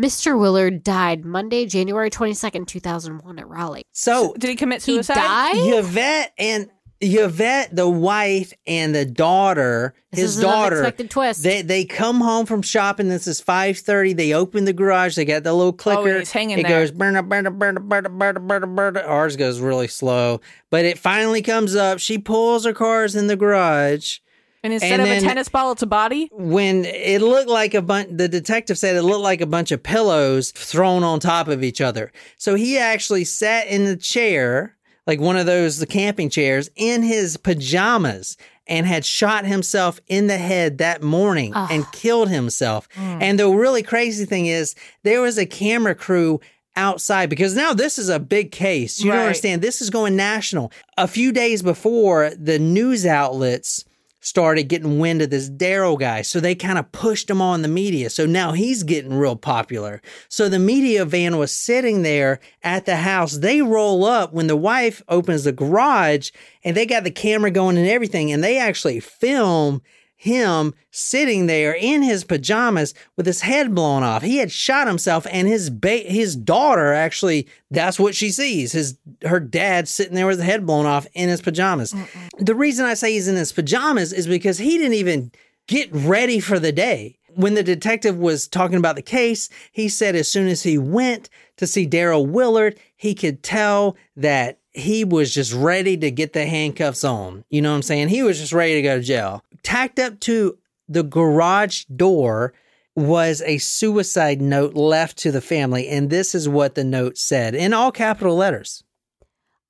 Mr. Willard died Monday, January 22nd, 2001 at Raleigh. So, Did he commit suicide? He suicide? died? Yvette and Yvette, the wife and the daughter, This his is daughter, unexpected twist. They they come home from shopping. This is five thirty. They open the garage. They got the little oh, clicker. Oh, he's hanging it there. goes burn up, burn up, burn up, burn up, burn up, burn up, burn up. Ours goes really slow, but it finally comes up. She pulls her cars in the garage. And instead And of a tennis ball, it's a body. When it looked like a bunch, the detective said it looked like a bunch of pillows thrown on top of each other. So he actually sat in the chair, like one of those the camping chairs, in his pajamas and had shot himself in the head that morning ah. and killed himself. Mm. And the really crazy thing is, there was a camera crew outside because now this is a big case. You don't understand. This is going national. A few days before, the news outlets started getting wind of this Derril guy. So they kind of pushed him on the media. So now he's getting real popular. So the media van was sitting there at the house. They roll up when the wife opens the garage and they got the camera going and everything. And they actually film him sitting there in his pajamas with his head blown off. He had shot himself and his ba- his daughter actually that's what she sees. His her dad sitting there with his head blown off in his pajamas. The reason I say he's in his pajamas is because he didn't even get ready for the day. When the detective was talking about the case, he said as soon as he went to see Derril Willard, he could tell that he was just ready to get the handcuffs on. You know what I'm saying? He was just ready to go to jail. Tacked up to the garage door was a suicide note left to the family. And this is what the note said in all capital letters.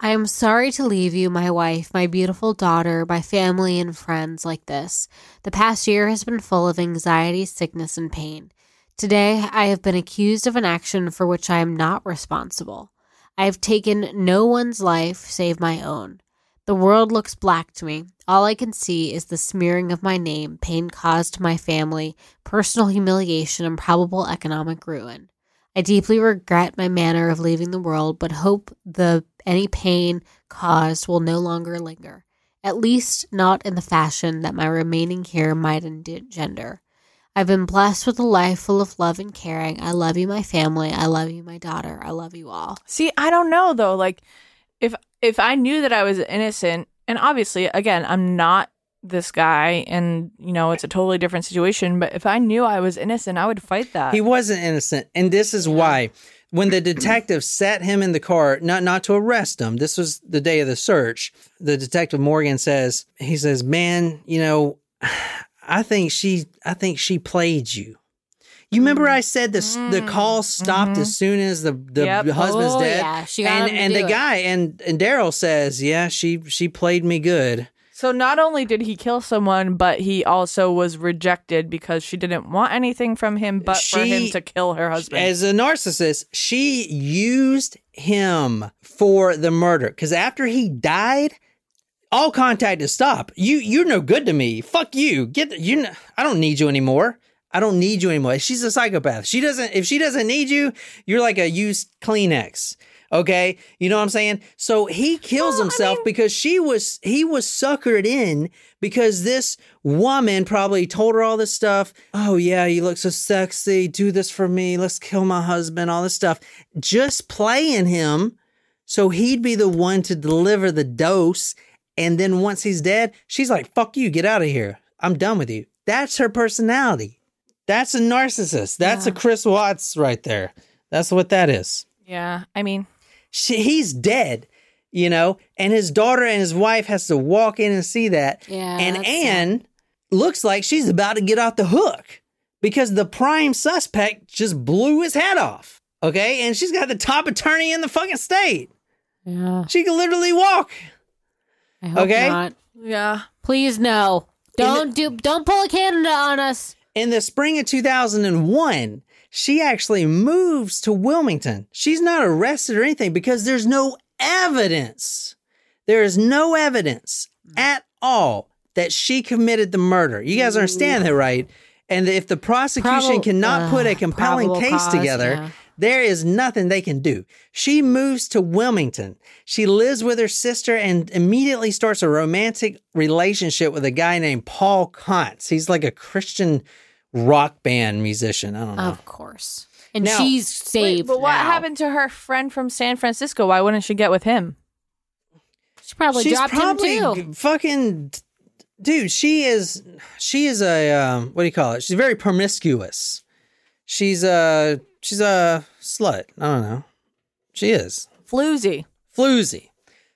I am sorry to leave you, my wife, my beautiful daughter, my family, and friends like this. The past year has been full of anxiety, sickness, and pain. Today, I have been accused of an action for which I am not responsible. I have taken no one's life save my own. The world looks black to me. All I can see is the smearing of my name, pain caused to my family, personal humiliation, and probable economic ruin. I deeply regret my manner of leaving the world, but hope the any pain caused will no longer linger, at least not in the fashion that my remaining here might engender. I've been blessed with a life full of love and caring. I love you, my family. I love you, my daughter. I love you all. See, I don't know though. Like, if if I knew that I was innocent, and obviously, again, I'm not this guy, and you know, it's a totally different situation. But if I knew I was innocent, I would fight that. He wasn't innocent, and this is why. When the detective sat him in the car, not not to arrest him, this was the day of the search. The detective Morgan says, he says, "Man, you know, I think she, I think she played you." You remember I said this the mm-hmm. call stopped mm-hmm. as soon as the the Yep. husband's Oh, dead. yeah. She got and and the it. guy and and Derril says, "Yeah, she she played me good." So not only did he kill someone, but he also was rejected because she didn't want anything from him but for him to kill her husband. As a narcissist, she used him for the murder because after he died, all contact is stopped. You you're no good to me. Fuck you. Get the, you. I don't need you anymore. I don't need you anymore. She's a psychopath. She doesn't. If she doesn't need you, you're like a used Kleenex. Okay, you know what I'm saying? So he kills himself because she was he was suckered in because this woman probably told her all this stuff. Oh yeah, you look so sexy. Do this for me. Let's kill my husband. All this stuff. Just playing him so he'd be the one to deliver the dose. And then once he's dead, she's like, fuck you, get out of here. I'm done with you. That's her personality. That's a narcissist. That's a Chris Watts right there. That's what that is. yeah, I mean, She, he's dead, you know, and his daughter and his wife has to walk in and see that. Yeah, and Ann looks like she's about to get off the hook because the prime suspect just blew his head off. Okay, and she's got the top attorney in the fucking state. Yeah. She can literally walk. I hope Okay. not. yeah. Please no. Don't do don't pull a Canada on us. In the spring of 2001, she actually moves to Wilmington. She's not arrested or anything because there's no evidence. There is no evidence at all that she committed the murder. You guys understand that, right? And if the prosecution Probab- cannot put a uh, compelling case cause, together, yeah. There is nothing they can do. She moves to Wilmington. She lives with her sister and immediately starts a romantic relationship with a guy named Paul Kontz. He's like a Christian rock band musician. I don't know. Of course. And Now- she's Wait, saved. but what now. happened to her friend from San Francisco? Why wouldn't she get with him? She probably She's dropped probably him too. fucking dude. She is. She is a um, what do you call it? She's very promiscuous. She's a she's a slut. I don't know. She is Floozy. floozy.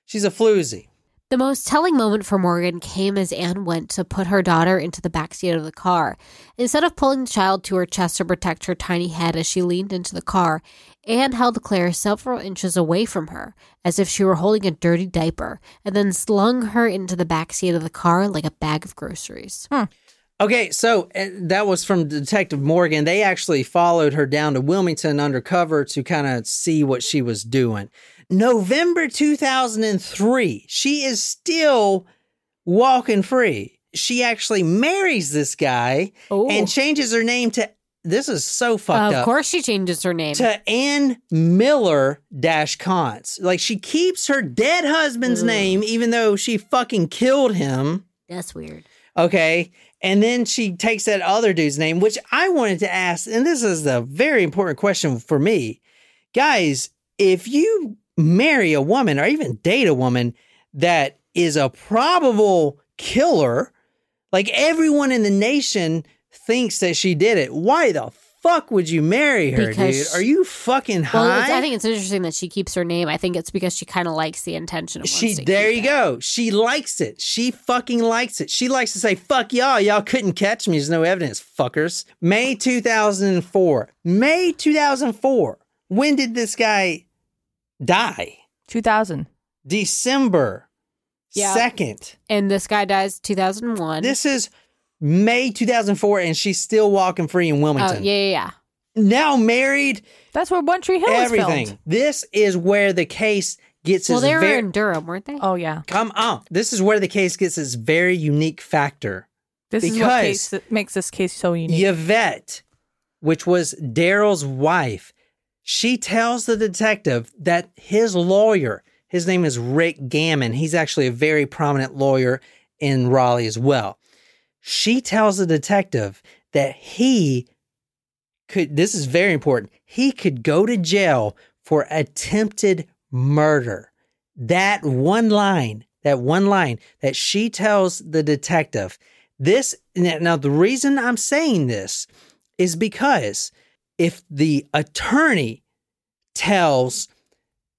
She's a floozy. The most telling moment for Morgan came as Ann went to put her daughter into the backseat of the car. Instead of pulling the child to her chest to protect her tiny head as she leaned into the car, Ann held Claire several inches away from her, as if she were holding a dirty diaper, and then slung her into the backseat of the car like a bag of groceries. Hmm. Okay, so uh, that was from Detective Morgan. They actually followed her down to Wilmington undercover to kind of see what she was doing. November 2003, she is still walking free. She actually marries this guy Oh. and changes her name to this is so fucked of up. course, she changes her name. To Ann Miller dash Kontz. Like she keeps her dead husband's name even though she fucking killed him. That's weird. Okay. And then she takes that other dude's name, which I wanted to ask. And this is a very important question for me. Guys, if you marry a woman or even date a woman that is a probable killer, like everyone in the nation thinks that she did it, why the fuck would you marry her, Because- dude? Are you fucking high? Well, I think it's interesting that she keeps her name. I think it's because she kind of likes the intention of She there you go. She likes it. She fucking likes it. She likes to say "fuck y'all." Y'all couldn't catch me. There's no evidence, fuckers. May 2004. May 2004. When did this guy die? 2000. December Yeah. 2nd. And this guy dies 2001. This is May 2004 and she's still walking free in Wilmington. oh, Wilmington. yeah, yeah, yeah. Now married, That's where One Tree Hill was everything. filmed. This is where the case gets Well, its they were ver- in Durham, weren't they? Oh yeah. Come on. This is where the case gets its very unique factor. This is what case that makes this case so unique. Yvette, which was Derril's wife, she tells the detective that his lawyer, his name is Rick Gammon, he's actually a very prominent lawyer in Raleigh as well. She tells the detective that he could, this is very important, he could go to jail for attempted murder. That one line, that one line that she tells the detective, this, now the reason I'm saying this is because if the attorney tells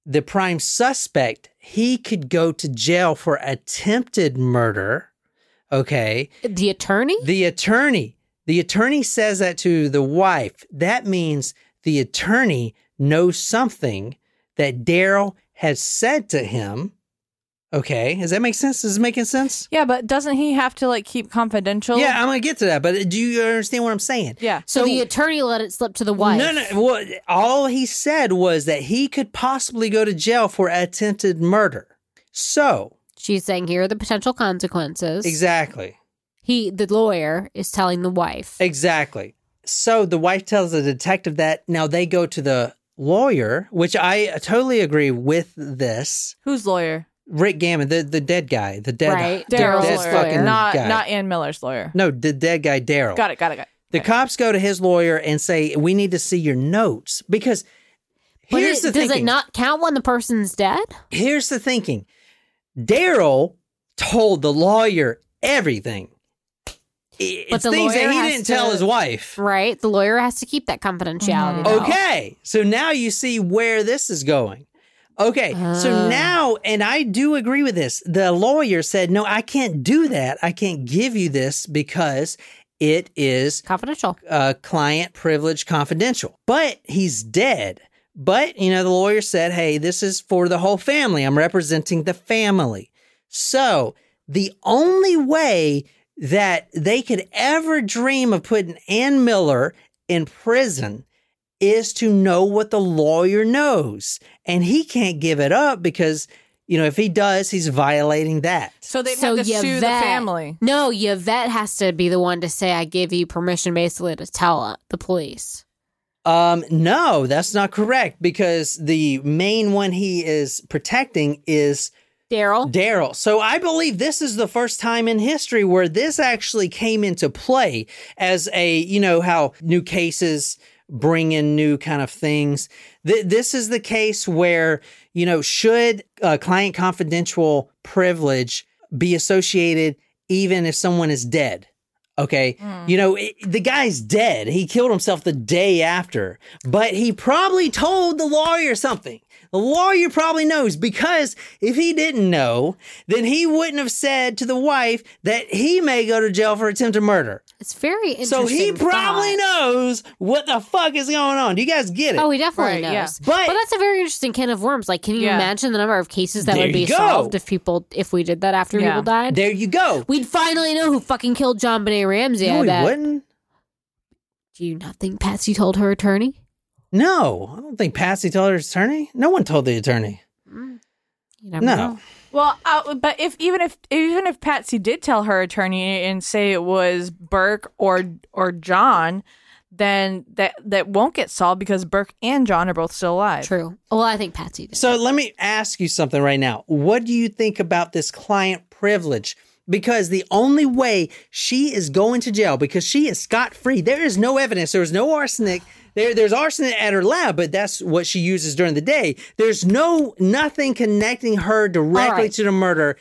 the prime suspect he could go to jail for attempted murder, okay, The attorney? the attorney, the attorney says that to the wife. That means the attorney knows something that Daryl has said to him. Okay, does that make sense? Is it making sense? Yeah, but doesn't he have to like keep confidential? Yeah, I'm gonna get to that, but do you understand what I'm saying? Yeah. So, the attorney let it slip to the wife. No, no. Well, all he said was that he could possibly go to jail for attempted murder. So, She's saying here are the potential consequences. exactly, He, the lawyer, is telling the wife. exactly. So the wife tells the detective that now they go to the lawyer, which I totally agree with this. Who's lawyer? Rick Gammon, the the dead guy, the dead, Right, Derril's dead lawyer, fucking not guy. not Ann Miller's lawyer. no, the dead guy, Derril. Got it. Got it. Got it. The cops go to his lawyer and say, "We need to see your notes because." But Here's it- the does thinking. it not count when the person's dead? Here's the thinking. Derril told the lawyer everything. It's But the things that lawyer he didn't tell his wife. Right? The lawyer has to keep that confidentiality. though. Okay, so now you see where this is going. Okay, so Ah. now, and I do agree with this. The lawyer said, No, I can't do that. I can't give you this because it is Confidential. uh, client privilege confidential. But he's dead. But, you know, the lawyer said, hey, this is for the whole family. I'm representing the family. So the only way that they could ever dream of putting Ann Miller in prison is to know what the lawyer knows. And he can't give it up because, you know, if he does, he's violating that. So they So have to sue the family. No, Yvette has to be the one to say, I give you permission basically to tell uh, the police. Um, no, that's not correct because the main one he is protecting is Derril? Derril. So I believe this is the first time in history where this actually came into play as a, you know, how new cases bring in new kind of things. Th- this is the case where, you know, should uh, client confidential privilege be associated even if someone is dead? Okay. Mm. You know, it, the guy's dead. He killed himself the day after, but he probably told the lawyer something. The lawyer probably knows because if he didn't know, then he wouldn't have said to the wife that he may go to jail for attempted murder. It's very interesting. So he probably thought. knows what the fuck is going on. Do you guys get it? Oh, he definitely Right, knows. yeah. But- But, that's a very interesting can of worms. Like, can you Yeah. imagine the number of cases that There would be solved if people, if we did that after Yeah. people died? there you go. We'd finally know who fucking killed JonBenét Ramsey. no, I he bet. wouldn't. Do you not think Patsy told her attorney? No, I don't think Patsy told her attorney. No one told the attorney. Mm, you never No. know. Well, uh, but if even if even if Patsy did tell her attorney and say it was Burke or or John, then that that won't get solved because Burke and John are both still alive. True. Well, I think Patsy did. So let me ask you something right now. What do you think about this client privilege? Because the only way she is going to jail because she is scot free. There is no evidence. There is no arsenic. There, there's arsenic at her lab, but that's what she uses during the day. There's no nothing connecting her directly right. to the murder.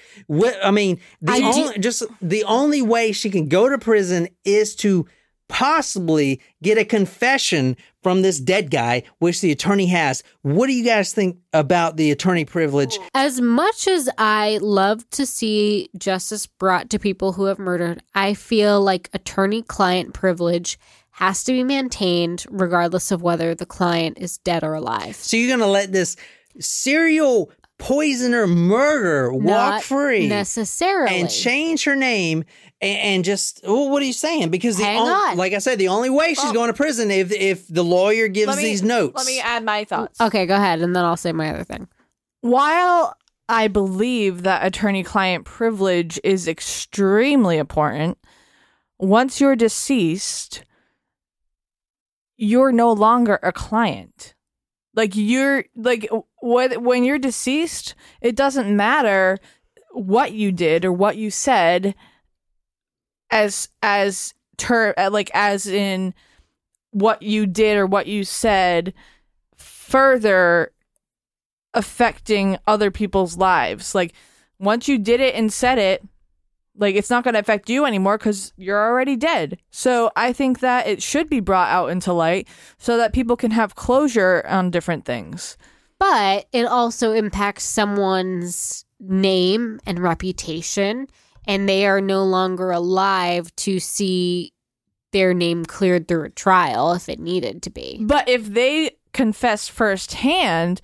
I mean, the I do- just the only way she can go to prison is to possibly get a confession from this dead guy, which the attorney has. What do you guys think about the attorney privilege? As much as I love to see justice brought to people who have murdered, I feel like attorney client privilege has to be maintained regardless of whether the client is dead or alive. So you're gonna let this serial poisoner murderer walk Not free necessarily. and change her name and, and just well, what are you saying? Because the Hang on- on. like I said, the only way she's going to prison if if the lawyer gives me, these notes. Let me add my thoughts. Okay, go ahead, and then I'll say my other thing. While I believe that attorney client privilege is extremely important, once you're deceased, you're no longer a client. Like you're like what when you're deceased, it doesn't matter what you did or what you said as as ter uh, like as in what you did or what you said further affecting other people's lives. Like once you did it and said it, like it's not going to affect you anymore because you're already dead. So I think that it should be brought out into light so that people can have closure on different things. But it also impacts someone's name and reputation, and they are no longer alive to see their name cleared through a trial if it needed to be. But if they confess firsthand,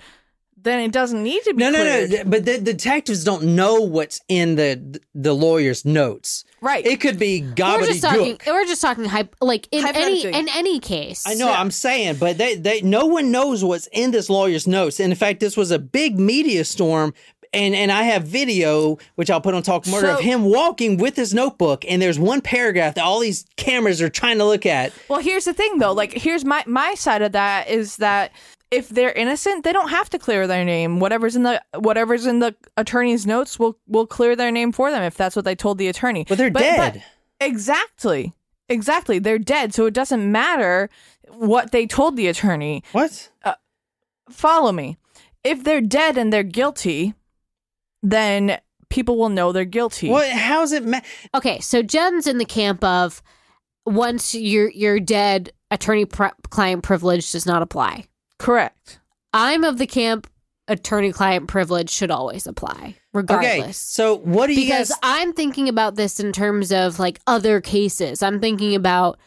then it doesn't need to be No, no, cleared. no. But the detectives don't know what's in the the lawyer's notes. Right. It could be We're just talking. We're just talking. Hype, like in any in any case. I know, I'm saying, but they, they no one knows what's in this lawyer's notes. And in fact, this was a big media storm. And and I have video, which I'll put on Talk Murder, of him walking with his notebook, and there's one paragraph that all these cameras are trying to look at. Well, here's the thing though. Like here's my my side of that is that if they're innocent, they don't have to clear their name. Whatever's in the whatever's in the attorney's notes will will clear their name for them if that's what they told the attorney. But they're dead. exactly. Exactly. They're dead, so it doesn't matter what they told the attorney. What? Uh, follow me. If they're dead and they're guilty, then people will know they're guilty. What? How's it? Ma- Okay, so Jen's in the camp of once you're you're dead, attorney client privilege does not apply. Correct. I'm of the camp attorney client privilege should always apply, regardless. okay, so what do you because guys? I'm thinking about this in terms of like other cases. I'm thinking about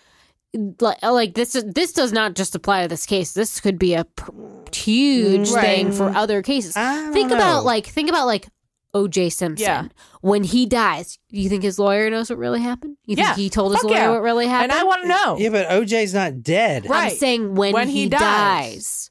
like, like this. This does not just apply to this case. This could be a huge mm, Right. thing for other cases. Think know. about like think about like O.J. Simpson. Yeah. When he dies, do you think his lawyer knows what really happened? You think Yeah. he told his Fuck lawyer yeah. what really happened? And I want to know. Yeah, but OJ's not dead. Right. I'm saying when, When he, he dies. dies.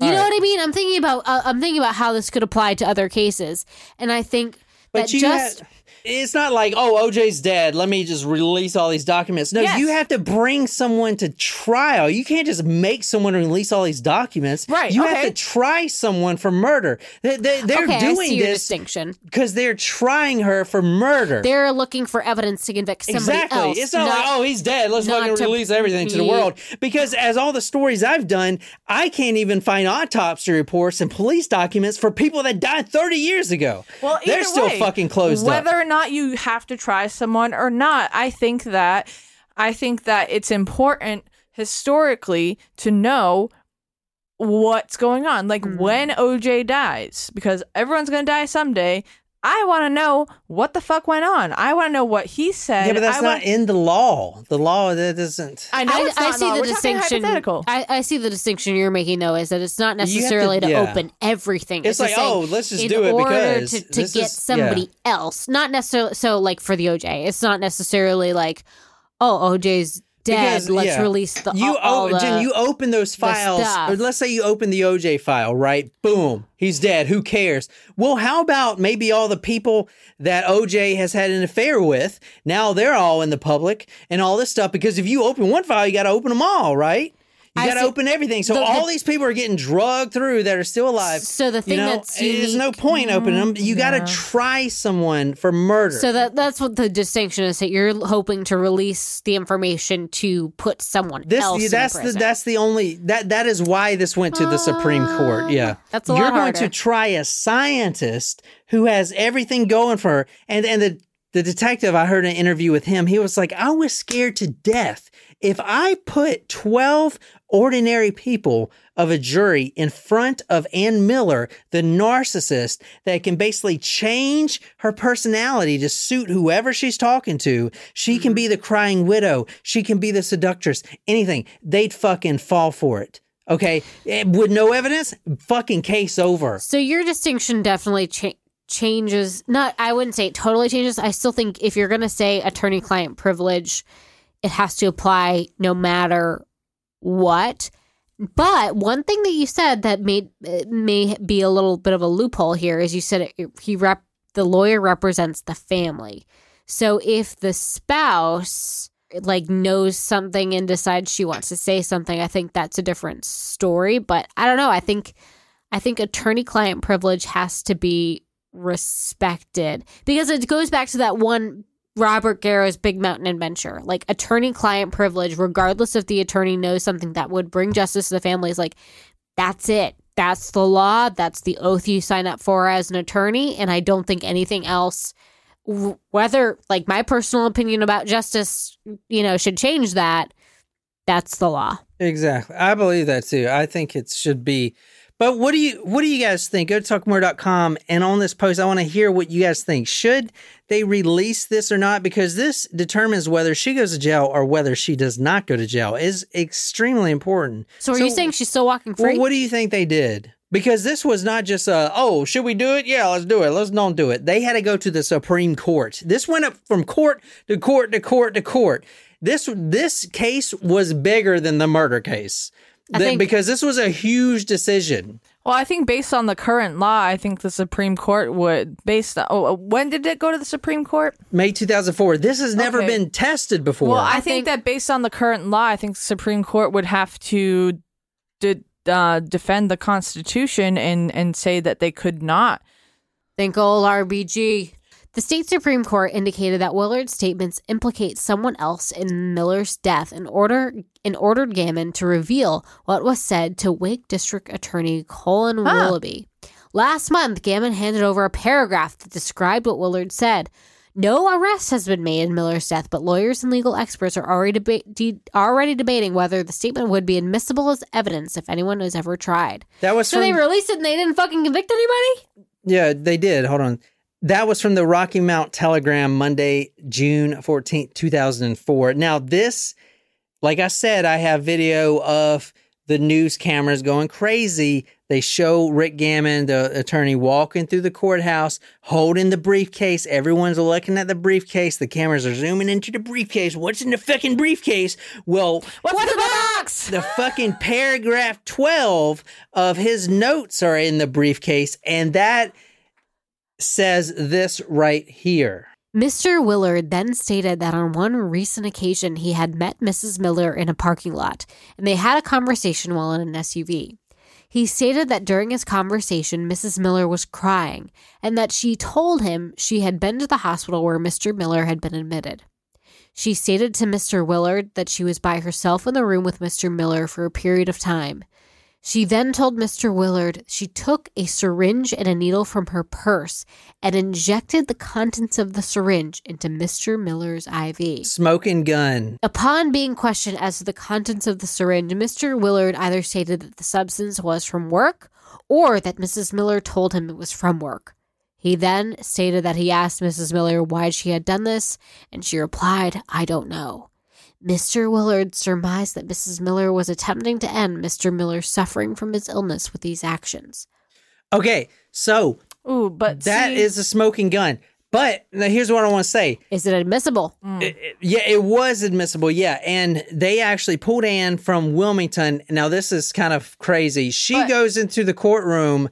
You All know right. what I mean? I'm thinking about uh, I'm thinking about how this could apply to other cases, and I think But that just had- it's not like, oh, OJ's dead. Let me just release all these documents. No, Yes. you have to bring someone to trial. You can't just make someone release all these documents. Right, You have to try someone for murder. They, they, they're okay, doing this distinction. because they're trying her for murder. They're looking for evidence to convict somebody Exactly. else. it's not, like, oh, he's dead. Let's not fucking release everything to the world. Because as all the stories I've done, I can't even find autopsy reports and police documents for people that died 30 years ago. Well, they're still way, fucking closed whether up. or not you have to try someone or not, I think that I think that it's important historically to know what's going on. Like Hmm. when OJ dies, because everyone's gonna die someday. I want to know what the fuck went on. I want to know what he said. Yeah, but that's I not wanna- in the law. The law that doesn't. I know I, it's I see law. the We're distinction. I, I see the distinction you're making though is that it's not have to- necessarily to, yeah. open everything. It's just like, saying oh, let's just in do it order because to, to get is- somebody yeah. else. Not necessarily so like for the OJ. It's not necessarily like oh OJ's dead. Because, let's yeah. release the you all, Jen, you open those files, or let's say you open the OJ file, right? Boom, he's dead. Who cares? Well, how about maybe all the people that OJ has had an affair with? Now they're all in the public and all this stuff. Because if you open one file, you got to open them all, right? You got to open everything. So the- all the- these people are getting drugged through that are still alive. So the thing You know, that's there's no point opening them. You mm, got to try someone for murder. So that that's what the distinction is that you're hoping to release the information to put someone This else that's the that's the only that that is why this went to the Supreme ah, Court. Yeah, that's a You're lot going harder. to try a scientist who has everything going for her, and and the the detective I heard an interview with him. He was like, I was scared to death if I put twelve ordinary people of a jury in front of Ann Miller, the narcissist that can basically change her personality to suit whoever she's talking to. She can be the crying widow. She can be the seductress. Anything. They'd fucking fall for it. Okay. Eh, With no evidence, fucking case over. So your distinction definitely cha- changes. Not, I wouldn't say it totally changes. I still think if you're going to say attorney-client privilege, it has to apply no matter what. But one thing that you said that made may be a little bit of a loophole here is you said he rep the lawyer represents the family. So if the spouse like knows something and decides she wants to say something, I think that's a different story. But I don't know. I think I think attorney client privilege has to be respected because it goes back to that one Robert Garrow's Big Mountain Adventure. Like attorney client privilege, regardless if the attorney knows something that would bring justice to the family, is like, that's it. That's the law. That's the oath you sign up for as an attorney. And I don't think anything else, whether like my personal opinion about justice, you know, should change that. That's the law. Exactly. I believe that too. I think it should be. But what do you what do you guys think? Go to talkmurder.com and on this post I want to hear what you guys think. Should they release this or not? Because this determines whether she goes to jail or whether she does not go to jail. Is extremely important. So are you saying she's still walking free? Well, what do you think they did? because this was not just a oh should we do it yeah let's do it let's don't do it they had to go to the supreme court this went up from court to court to court to court this this case was bigger than the murder case Th- think- because this was a huge decision Well, I think based on the current law, I think the Supreme Court would based on, oh, when did it go to the Supreme Court? may 2004 this has never Okay. been tested before Well, I, I think, think- that based on the current law, I think the Supreme Court would have to de- uh, defend the Constitution and and say that they could not. Think old RBG. The state Supreme Court indicated that Willard's statements implicate someone else in Miller's death and order and ordered Gammon to reveal what was said to Wake District Attorney Colon Huh. Willoughby. Last month, Gammon handed over a paragraph that described what Willard said. No arrest has been made in Miller's death, but lawyers and legal experts are already, deba- de- already debating whether the statement would be admissible as evidence if anyone was ever tried. that was So from they released it and they didn't fucking convict anybody? Yeah, they did. Hold on. That was from the Rocky Mount Telegram, Monday, June 14th, 2004. Now, this, like I said, I have video of the news cameras going crazy. They show Rick Gammon, the attorney, walking through the courthouse, holding the briefcase. Everyone's looking at the briefcase. The cameras are zooming into the briefcase. What's in the fucking briefcase? Well, What's, in the box? the fucking paragraph 12 of his notes are in the briefcase and that says this right here Mr. Willard then stated that on one recent occasion he had met Mrs. Miller in a parking lot and they had a conversation while in an SUV. He stated that during his conversation, Mrs. Miller was crying and that she told him she had been to the hospital where Mr. Miller had been admitted. She stated to Mr. Willard that she was by herself in the room with Mr. Miller for a period of time. She then told Mr. Willard she took a syringe and a needle from her purse and injected the contents of the syringe into Mr. Miller's IV. smoking gun Upon being questioned as to the contents of the syringe, Mr. Willard either stated that the substance was from work or that Mrs. Miller told him it was from work. He then stated that he asked Mrs. Miller why she had done this, and she replied, I don't know. Mr. Willard surmised that Mrs. Miller was attempting to end Mr. Miller's suffering from his illness with these actions. okay so Ooh, but that see- is a smoking gun but now here's what i want to say Is it admissible? It- it- yeah it was admissible yeah and they actually pulled Ann from wilmington now this is kind of crazy she But- goes into the courtroom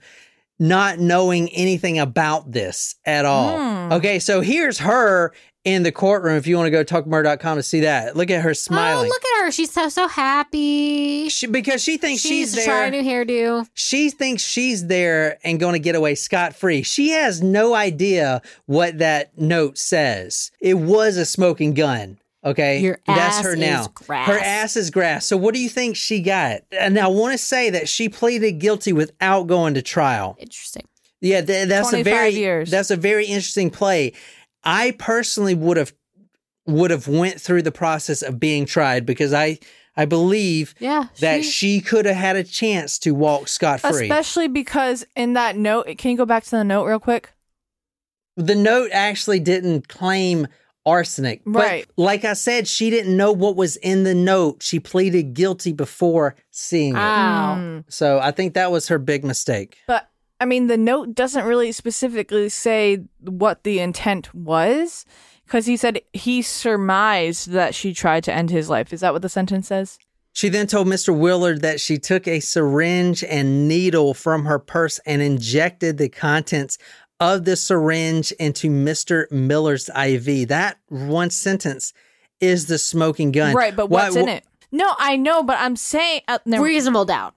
not knowing anything about this at all. Hmm. Okay, so here's her in the courtroom. If you want to go to talkmurder.com to see that, look at her Oh, smiling. look at her. She's so, so happy. She, because she thinks She's she's, trying a there. new hairdo. She thinks she's there and going to get away scot free. She has no idea what that note says. It was a smoking gun. Okay, Your that's ass her is now. grass. Her ass is grass. So what do you think she got? And I want to say that she pleaded guilty without going to trial. Interesting. Yeah, th- that's a very years. that's a very interesting play. I personally would have would have went through the process of being tried because I I believe Yeah. that she- she could have had a chance to walk scot free. especially because in that note, can you go back to the note real quick? The note actually didn't claim arsenic, but Right. like I said, she didn't know what was in the note. She pleaded guilty before seeing it. Ow. Mm. So I think that was her big mistake. But I mean, the note doesn't really specifically say what the intent was because he said he surmised that she tried to end his life. Is that what the sentence says? She then told Mr. Willard that she took a syringe and needle from her purse and injected the contents of the syringe into Mr. Miller's IV. That one sentence is the smoking gun. Right, but Why- what's in it? No, I know, but I'm saying uh, never- Reasonable doubt.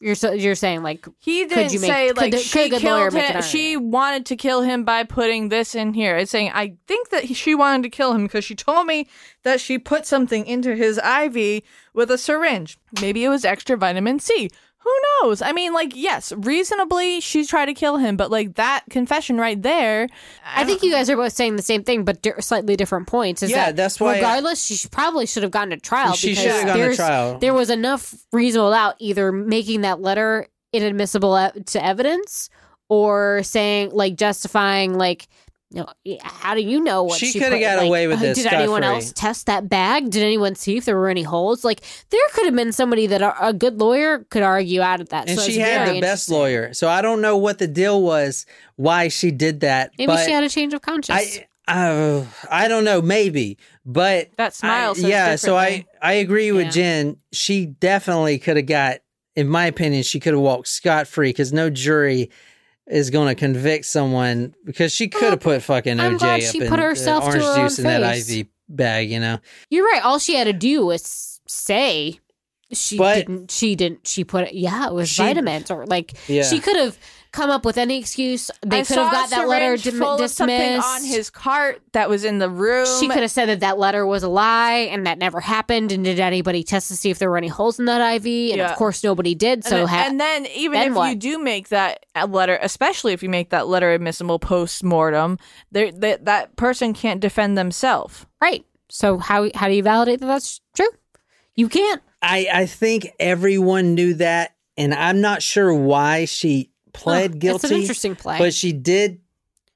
You're so, you're saying like he didn't you make- say could like the- she could a good lawyer killed him. She wanted to kill him by putting this in here. It's saying I think that he, she wanted to kill him because she told me that she put something into his IV with a syringe. Maybe it was extra vitamin C. Who knows? I mean, like, yes, reasonably, she tried to kill him, but like that confession right there. I think you guys are both saying the same thing, but di- slightly different points. Is Yeah, that that's why I- Regardless, she probably should have gone to trial. She because should have gone to trial. There was enough reasonable doubt, either making that letter inadmissible e- to evidence, or saying like justifying like No, how do you know what She she, coulda got Like, away with uh, this Did anyone else test that bag? Did anyone see if there were any holes? Like there could have been somebody that a a good lawyer could argue out of that. And so she had the best lawyer. So I don't know what the deal was, why she did that. Maybe she had a change of conscience. I, uh, I don't know, maybe, but That smile I- yeah. So I. I agree with Yeah. Jen. She definitely could have got, in my opinion, she could have walked scot free because no jury is going to convict someone because she could have put fucking I'm OJ up she in put herself orange her juice in that. IV bag. You know, You're right. All she had to do was say she But- didn't. She didn't. She put it. Yeah, it was She- vitamins or like Yeah. she could have come up with any excuse. They I could have got that letter syringe dim- full of dismissed. on his cart that was in the room. She could have said that that letter was a lie and that never happened. And did anybody test to see if there were any holes in that IV? And Yeah. of course, nobody did. And, So then, ha- and then even then if what? you do make that letter, especially if you make that letter admissible post mortem, that that person can't defend themselves. right. So how how do you validate that that's true? You can't. I, I think everyone knew that, and I'm not sure why she pled Huh, guilty. It's an interesting play. But she did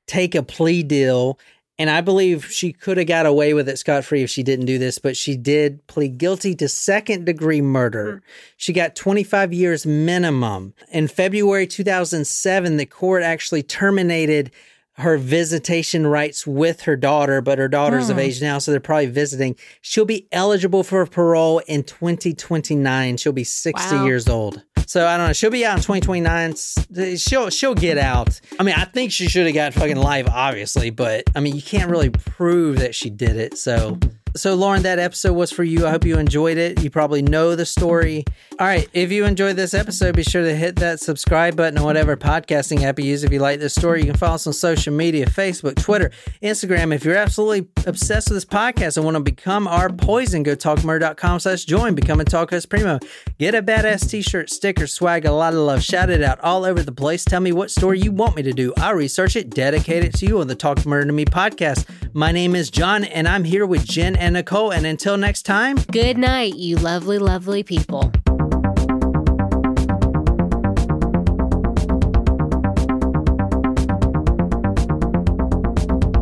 take a plea deal, and I believe she could have got away with it scot free if she didn't do this. But she did plead guilty to second degree murder. Hmm. She got 25 years minimum. In February 2007, the court actually terminated her visitation rights with her daughter, but her daughter's of hmm. age now, so they're probably visiting. She'll be eligible for parole in 2029. She'll be 60 Wow. years old. So I don't know. She'll be out in 2029. She'll she'll get out. I mean, I think she should have got fucking life, obviously, but I mean, you can't really prove that she did it. So so Lauren, that episode was for you. I hope you enjoyed it. You probably know the story. All right, if you enjoyed this episode, be sure to hit that subscribe button on whatever podcasting app you use. If you like this story, you can follow us on social media: Facebook, Twitter, Instagram. If you're absolutely obsessed with this podcast and want to become our poison, go talkmurder.com slash join. Become a Talk Us Primo. Get a badass t-shirt, sticker, swag, a lot of love. Shout it out all over the place. Tell me what story you want me to do. I'll research it, dedicate it to you on the Talk Murder to Me podcast. My name is John, and I'm here with Jen and Nicole. And until next time, Good night, you lovely, lovely people.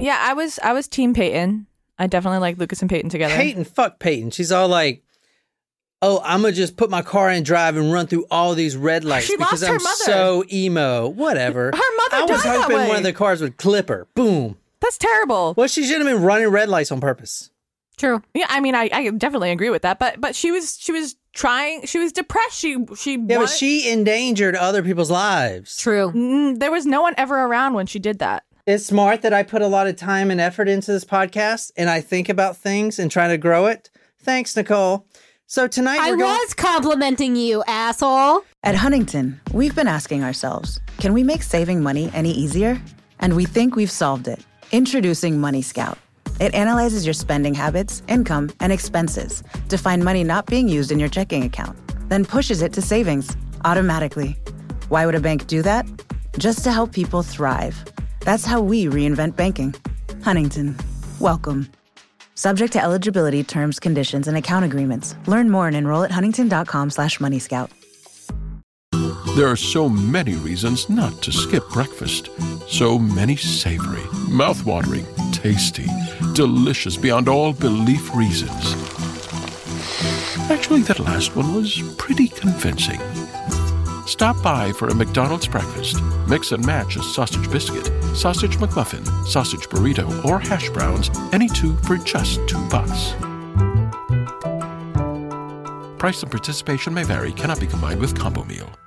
Yeah, I was I was Team Peyton. I definitely like Lucas and Peyton together. Peyton, fuck Peyton. She's all like, "Oh, I'm gonna just put my car in drive and run through all these red lights She because lost her I'm mother. so emo." Whatever. Her mother I was died that hoping way. one of the cars would clip her. Boom. That's terrible. Well, she should have been running red lights on purpose. True. Yeah, I mean, I, I definitely agree with that. But but she was she was trying. She was depressed. She she Yeah, but she endangered other people's lives. True. Mm, there was no one ever around when she did that. It's smart that I put a lot of time and effort into this podcast and I think about things and try to grow it. Thanks, Nicole. So tonight I we're going. was complimenting you, asshole. At Huntington, we've been asking ourselves can we make saving money any easier? And we think we've solved it. Introducing Money Scout. It analyzes your spending habits, income, and expenses to find money not being used in your checking account, then pushes it to savings automatically. Why would a bank do that? Just to help people thrive. That's how we reinvent banking. Huntington, welcome. Subject to eligibility, terms, conditions, and account agreements. Learn more and enroll at huntington.com slash moneyscout. There are so many reasons not to skip breakfast. So many savory, mouth-watering, tasty, delicious beyond all belief reasons. Actually, that last one was pretty convincing. Stop by for a McDonald's breakfast. Mix and match a sausage biscuit, sausage McMuffin, sausage burrito, or hash browns, any two for just two bucks. Price and participation may vary, cannot be combined with combo meal.